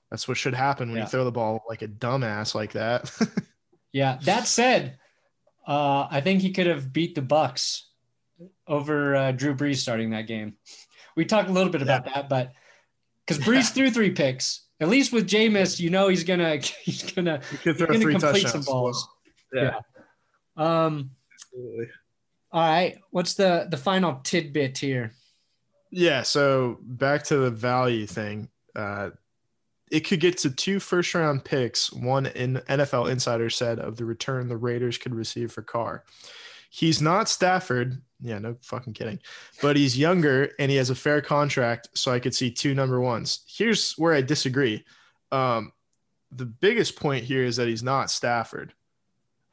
that's what should happen when yeah. you throw the ball like a dumbass like that. yeah. That said, uh, I think he could have beat the Bucs over uh, Drew Brees starting that game. We talked a little bit about yeah. that, but because Brees yeah. threw three picks, at least with Jameis, you know he's gonna he's gonna he he's gonna complete touchdowns. some balls. Yeah. yeah. Um. Absolutely. All right. What's the the final tidbit here? Yeah. So back to the value thing. Uh, it could get to two first round picks. One in NFL Insider said of the return the Raiders could receive for Carr. He's not Stafford. Yeah, no fucking kidding. But he's younger and he has a fair contract, so I could see two number ones. Here's where I disagree. Um, the biggest point here is that he's not Stafford.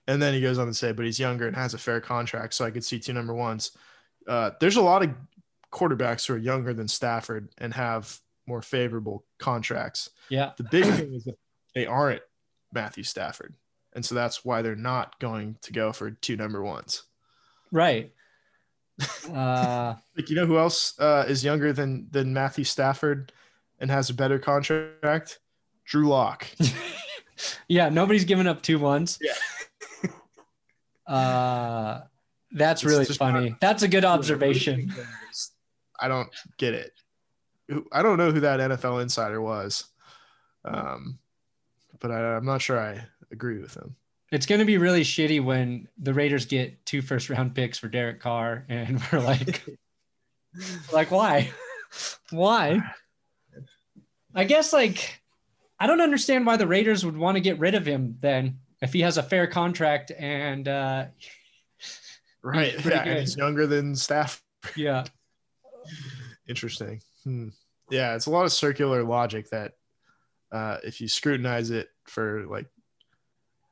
And then he goes on to say, but he's younger and has a fair contract, so I could see two number ones. Uh, there's a lot of quarterbacks who are younger than Stafford and have more favorable contracts. Yeah. The big thing is that they aren't Matthew Stafford. And so that's why they're not going to go for two number ones. Right. Uh, like you know who else uh, is younger than than Matthew Stafford and has a better contract? Drew Lock. yeah, nobody's giving up two ones. Yeah. Uh, that's it's really funny. Not, that's a good observation. I don't get it. I don't know who that NFL insider was, um, but I, I'm not sure I agree with him. It's going to be really shitty when the Raiders get two first round picks for Derek Carr, and we're like, like why, why? I guess like I don't understand why the Raiders would want to get rid of him then if he has a fair contract and uh, right, yeah, and he's younger than staff. Yeah. Interesting. Hmm. Yeah, it's a lot of circular logic that uh, if you scrutinize it for like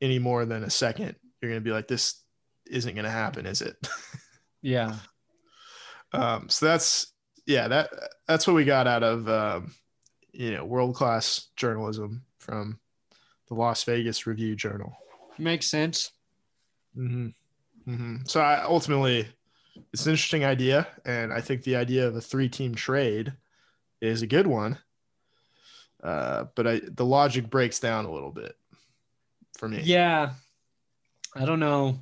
any more than a second, you're gonna be like, this isn't gonna happen, is it? yeah. Um, so that's yeah, that that's what we got out of um, you know world class journalism from the Las Vegas Review Journal. Makes sense. Mm-hmm. Mm-hmm. So I, ultimately, it's an interesting idea, and I think the idea of a three-team trade is a good one. Uh, but I, the logic breaks down a little bit for me. Yeah, I don't know.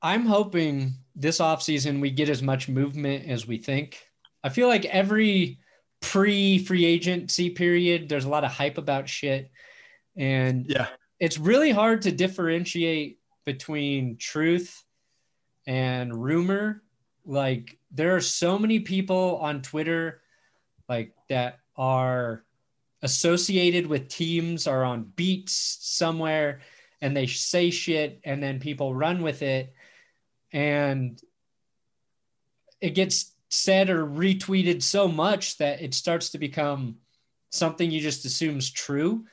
I'm hoping this offseason we get as much movement as we think. I feel like every pre free agency period, there's a lot of hype about shit. And yeah, it's really hard to differentiate between truth and rumor like there are so many people on Twitter like that are associated with teams are on beats somewhere and they say shit and then people run with it and it gets said or retweeted so much that it starts to become something you just assume's true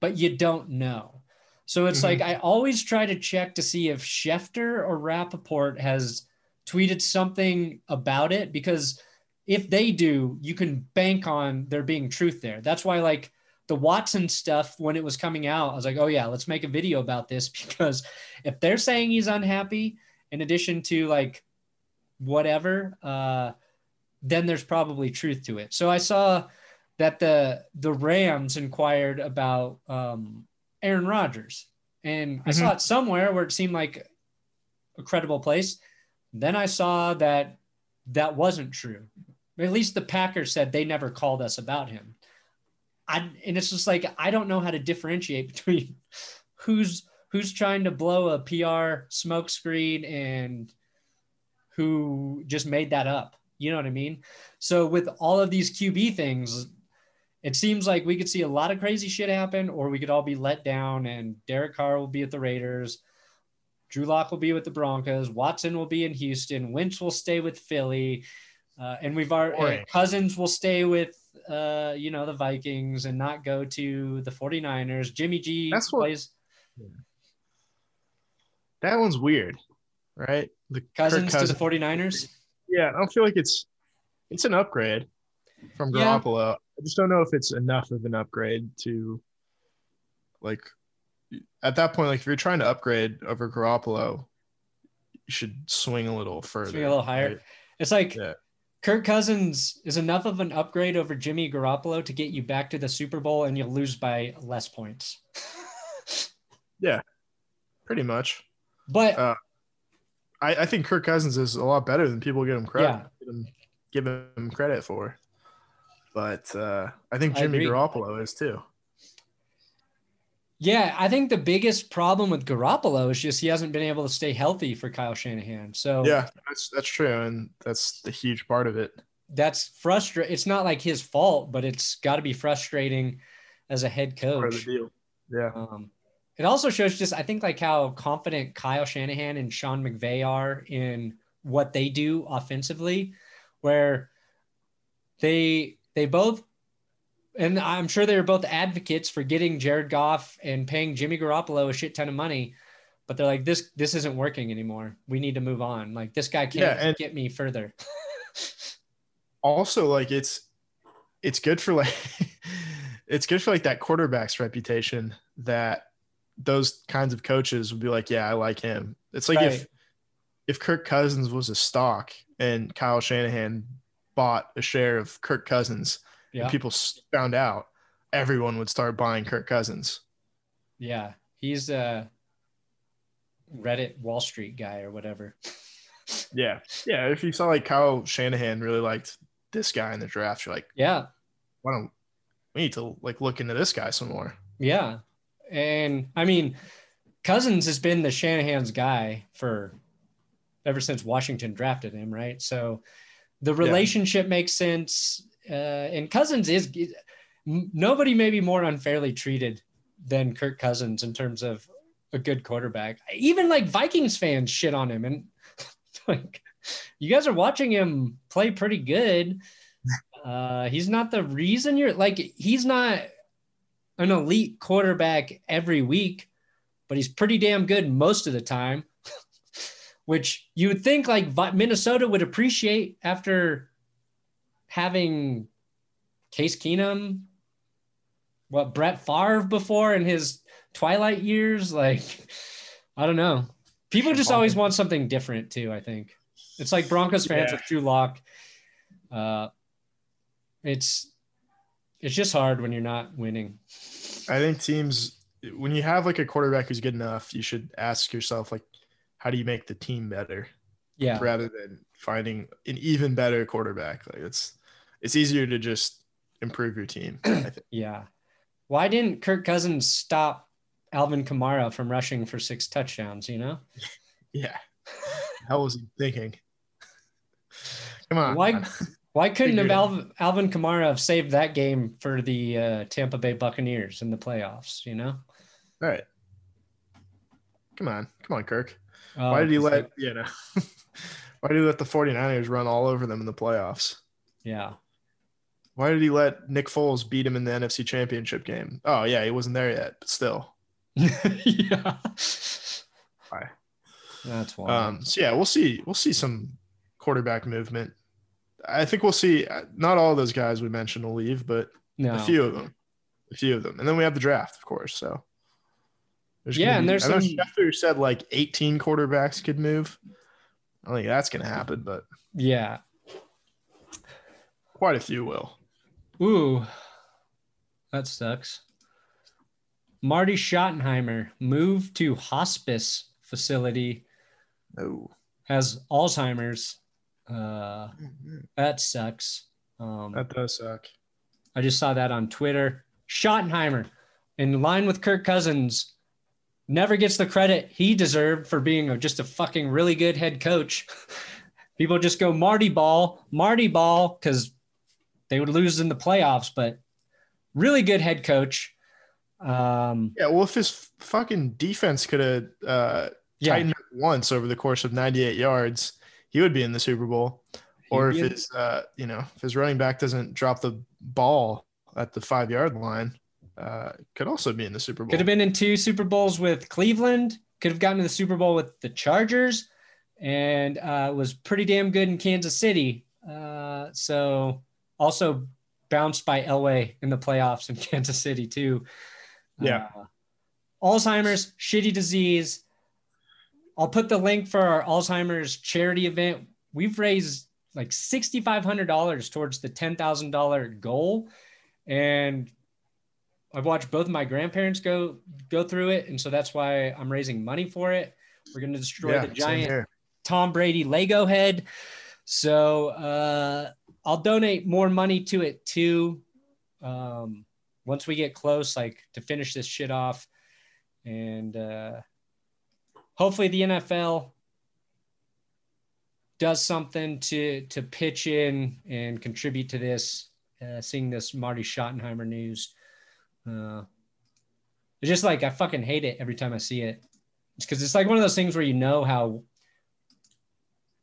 but you don't know so it's mm-hmm. like i always try to check to see if schefter or rapoport has tweeted something about it because if they do you can bank on there being truth there that's why like the Watson stuff when it was coming out, I was like, oh yeah, let's make a video about this because if they're saying he's unhappy, in addition to like whatever, uh, then there's probably truth to it. So I saw that the the Rams inquired about um, Aaron Rodgers, and mm-hmm. I saw mm-hmm. it somewhere where it seemed like a credible place. Then I saw that that wasn't true. At least the Packers said they never called us about him. I, and it's just like I don't know how to differentiate between who's who's trying to blow a PR smokescreen and who just made that up. You know what I mean? So with all of these QB things, it seems like we could see a lot of crazy shit happen, or we could all be let down, and Derek Carr will be at the Raiders. Drew Lock will be with the Broncos. Watson will be in Houston. Wentz will stay with Philly. Uh, and we've already Cousins will stay with uh, you know, the Vikings and not go to the 49ers. Jimmy G That's what, plays. Yeah. That one's weird, right? The Cousins, Cousins, to the 49ers. Yeah, I don't feel like it's it's an upgrade from Garoppolo. Yeah. I just don't know if it's enough of an upgrade to like at that point, like if you're trying to upgrade over Garoppolo, you should swing a little further. Swing a little higher. Right? It's like yeah. Kirk Cousins is enough of an upgrade over Jimmy Garoppolo to get you back to the Super Bowl and you'll lose by less points. yeah, pretty much. But uh, I, I, think Kirk Cousins is a lot better than people give him credit, yeah. give, him, give him credit for. But uh, I think Jimmy I Garoppolo is too. Yeah, I think the biggest problem with Garoppolo is just he hasn't been able to stay healthy for Kyle Shanahan. So yeah, that's that's true, and that's the huge part of it. That's frustrating. It's not like his fault, but it's got to be frustrating as a head coach. Yeah. Um, it also shows just I think like how confident Kyle Shanahan and Sean McVay are in what they do offensively, where they they both and I'm sure they were both advocates for getting Jared Goff and paying Jimmy Garoppolo a shit ton of money. But they're like, this this isn't working anymore. We need to move on. Like this guy can't yeah, get me further. also, like it's it's good for like it's good for like that quarterback's reputation that those kinds of coaches would be like, yeah, I like him. It's like right. if if Kirk Cousins was a stock and Kyle Shanahan bought a share of Kirk Cousins yeah. people found out, everyone would start buying Kirk Cousins. Yeah, he's a Reddit Wall Street guy or whatever. yeah, yeah. If you saw like Kyle Shanahan really liked this guy in the draft, you're like, yeah, why don't we need to like look into this guy some more? Yeah, and I mean, Cousins has been the Shanahan's guy for ever since Washington drafted him, right? So the relationship yeah. makes sense uh, and Cousins is nobody may be more unfairly treated than Kirk Cousins in terms of a good quarterback. Even like Vikings fans shit on him, and like you guys are watching him play pretty good. Uh, he's not the reason you're like he's not an elite quarterback every week, but he's pretty damn good most of the time. Which you would think like Minnesota would appreciate after having Case Keenum, what Brett Favre before in his twilight years. Like, I don't know. People just always want something different too. I think it's like Broncos fans yeah. with Drew Lock. Uh, it's it's just hard when you're not winning. I think teams when you have like a quarterback who's good enough, you should ask yourself like, how do you make the team better? Yeah. Rather than finding an even better quarterback, like it's it's easier to just improve your team. yeah. Why didn't Kirk Cousins stop Alvin Kamara from rushing for six touchdowns? You know. yeah. How was he thinking? Come on. Why? Why couldn't have Alvin, Alvin Kamara have saved that game for the uh, Tampa Bay Buccaneers in the playoffs? You know. All right. Come on. Come on, Kirk. Uh, Why did he let you know? why did he let the 49ers run all over them in the playoffs? yeah. Why did he let Nick Foles beat him in the NFC Championship game? Oh yeah, he wasn't there yet, but still. yeah. Why? That's why. Um, so yeah, we'll see. We'll see some quarterback movement. I think we'll see. uh, Not all those guys we mentioned will leave, but no. a few of them, a few of them, and then we have the draft, of course. So there's Yeah, gonna and be- there's I know some- Schefter said like 18 quarterbacks could move. I don't think that's gonna happen, but Yeah. quite a few will. Ooh. That sucks. Marty Schottenheimer moved to hospice facility, No. has Alzheimer's. Uh, that sucks. Um, That does suck. I just saw that on Twitter. Schottenheimer, in line with Kirk Cousins, never gets the credit he deserved for being a, just a fucking really good head coach. People just go Marty Ball, Marty Ball, because they would lose in the playoffs, but really good head coach. Um, Yeah, well, if his fucking defense could have uh, yeah, tightened up once over the course of 98 yards, he would be in the Super Bowl. Or if his, uh, you know, if his running back doesn't drop the ball at the five yard line, uh, could also be in the Super Bowl. could have been in two Super Bowls with Cleveland, could have gotten to the Super Bowl with the Chargers, and uh, was pretty damn good in Kansas City. Uh, so also bounced by Elway in the playoffs in Kansas City too. Yeah. Uh, Alzheimer's, shitty disease. I'll put the link for our Alzheimer's charity event. We've raised like $6,500 towards the $10,000 goal. And I've watched both of my grandparents go go through it. And so that's why I'm raising money for it. We're going to destroy yeah, the giant. Tom Brady Lego head. So uh, I'll donate more money to it too. Um, once we get close, like to finish this shit off, and uh, hopefully the NFL does something to to pitch in and contribute to this. Uh, seeing this Marty Schottenheimer news, uh, it's just like I fucking hate it every time I see it. It's because it's like one of those things where you know how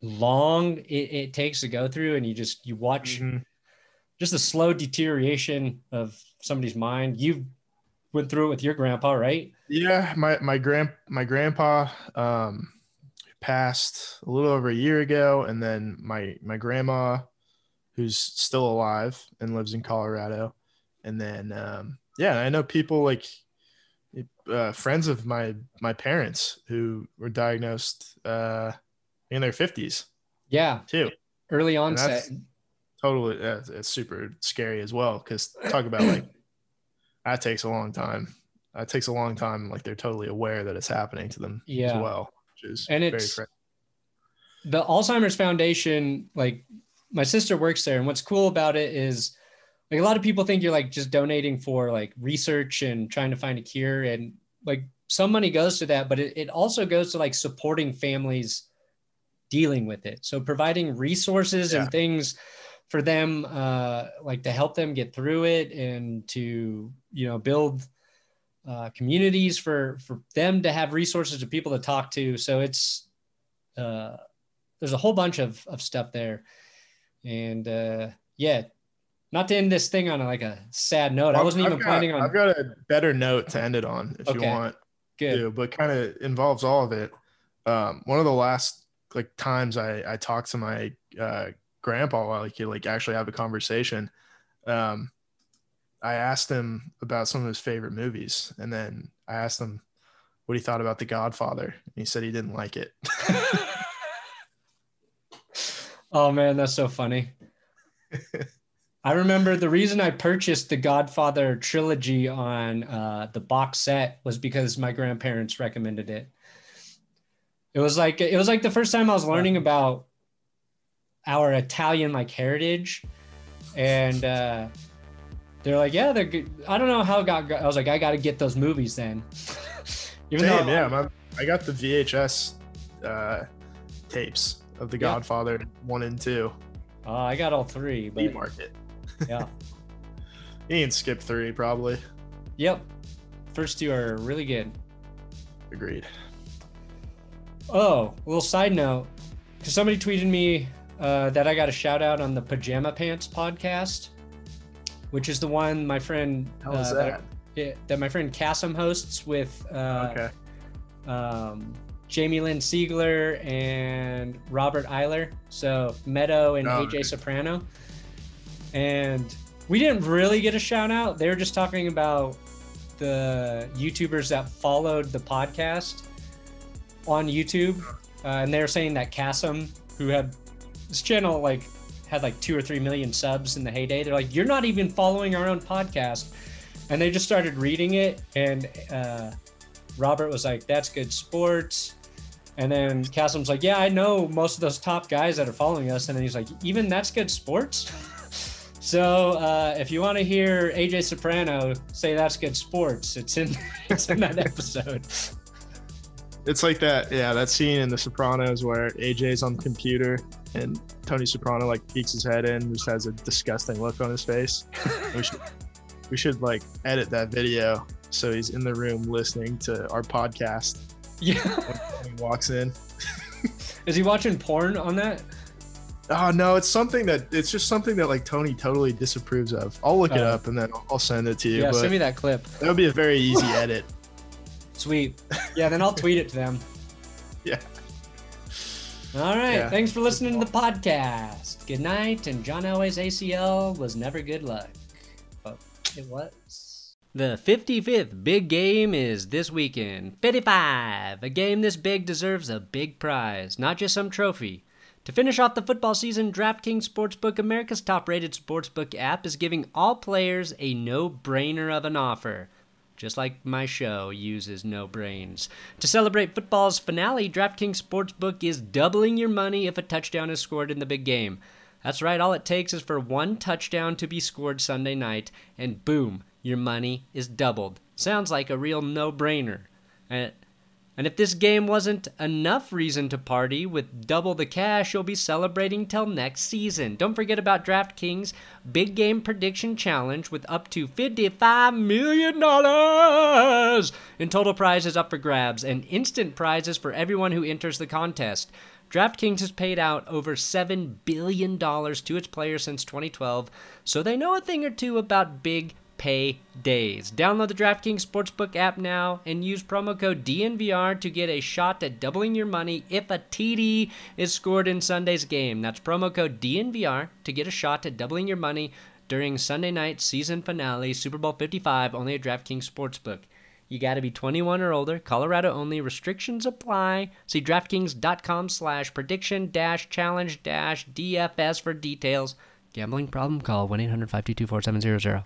long it, it takes to go through, and you just you watch Mhm. just the slow deterioration of somebody's mind. You went through it with your grandpa, right? Yeah, my my grand my grandpa um, passed a little over a year ago, and then my my grandma, who's still alive and lives in Colorado, and then um, yeah, I know people like uh, friends of my my parents who were diagnosed uh, in their fifties Yeah, too. early onset. that's totally uh, it's super scary as well because talk about like that takes a long time. That takes a long time. Like they're totally aware that it's happening to them Yeah. as well, which is And very it's- the Alzheimer's Foundation, like my sister works there, and what's cool about it is like a lot of people think you're like just donating for like research and trying to find a cure, and like some money goes to that, but it, it also goes to like supporting families dealing with it. So providing resources Yeah. and things for them, uh, like to help them get through it and to you know build uh, communities for for them to have resources to people to talk to. So it's uh, there's a whole bunch of of stuff there, and uh, yeah, not to end this thing on like a sad note. I wasn't I've even got- planning on. I've got a better note to end it on if you want Good. to, but kind of involves all of it. Um, one of the last like times I I talked to my uh, grandpa while he could like actually have a conversation. Um, I asked him about some of his favorite movies, and then I asked him what he thought about The Godfather. And he said he didn't like it. oh man, that's so funny. I remember the reason I purchased the Godfather trilogy on uh, the box set was because my grandparents recommended it. It was like it was like the first time I was learning about our Italian like heritage, and uh, they're like, "Yeah, they're good." I don't know how it got. I was like, "I got to get those movies then." Even Damn, though, yeah, I got the VHS uh, tapes of The Yeah. Godfather one and two. Uh, I got all three, B but market. yeah. He can skip three probably. Yep. First two are really good. Agreed. Oh, a little side note. Because somebody tweeted me uh, that I got a shout out on the Pajama Pants podcast, which is the one my friend How uh, that? yeah, that my friend Kassem hosts with uh, okay. um, Jamie Lynn Sigler and Robert Iler. So Meadow and Oh, AJ okay. Soprano. And we didn't really get a shout out. They were just talking about the YouTubers that followed the podcast on YouTube. Uh, and they're saying that Kassem, who had this channel like had like two or three million subs in the heyday, they're like, You're not even following our own podcast. And they just started reading it and uh Robert was like, "That's good sports," and then Kassem's like, "Yeah, I know most of those top guys that are following us," and then he's like, "Even that's good sports." so uh, if you want to hear AJ Soprano say that's good sports, it's in it's in that episode. It's like that, yeah, that scene in The Sopranos where AJ's on the computer and Tony Soprano like peeks his head in, just has a disgusting look on his face. we should, we should like edit that video so he's in the room listening to our podcast Yeah, when he walks in. is he watching porn on that? Oh no, it's something that it's just something that like Tony totally disapproves of. I'll look it Oh. up and then I'll- I'll send it to you. Yeah, send me that clip. that would be a very easy edit. Sweet. Yeah, then I'll tweet it to them. Yeah. All right. Yeah. Thanks for listening to the podcast. Good night. And John Elway's ACL was never good luck. But it was. The 55th big game is this weekend. 55! A game this big deserves a big prize, not just some trophy. To finish off the football season, DraftKings Sportsbook, America's top rated sportsbook app, is giving all players a no brainer of an offer. Just like my show uses no brains. To celebrate football's finale, DraftKings Sportsbook is doubling your money if a touchdown is scored in the big game. That's right, all it takes is for one touchdown to be scored Sunday night, and boom, your money is doubled. Sounds like a real no brainer. Uh, And if this game wasn't enough reason to party with double the cash you'll be celebrating till next season. Don't forget about DraftKings Big Game Prediction Challenge with up to $55 million in total prizes up for grabs and instant prizes for everyone who enters the contest. DraftKings has paid out over $7 billion to its players since 2012, so they know a thing or two about big pay days. Download the DraftKings Sportsbook app now and use promo code DNVR to get a shot at doubling your money if a TD is scored in Sunday's game. That's promo code DNVR to get a shot at doubling your money during Sunday night's season finale, Super Bowl 55, only at DraftKings Sportsbook. You got to be 21 or older. Colorado only. Restrictions apply. See DraftKings.com slash prediction dash challenge dash DFS for details. Gambling problem? Call 1-800-522-4700.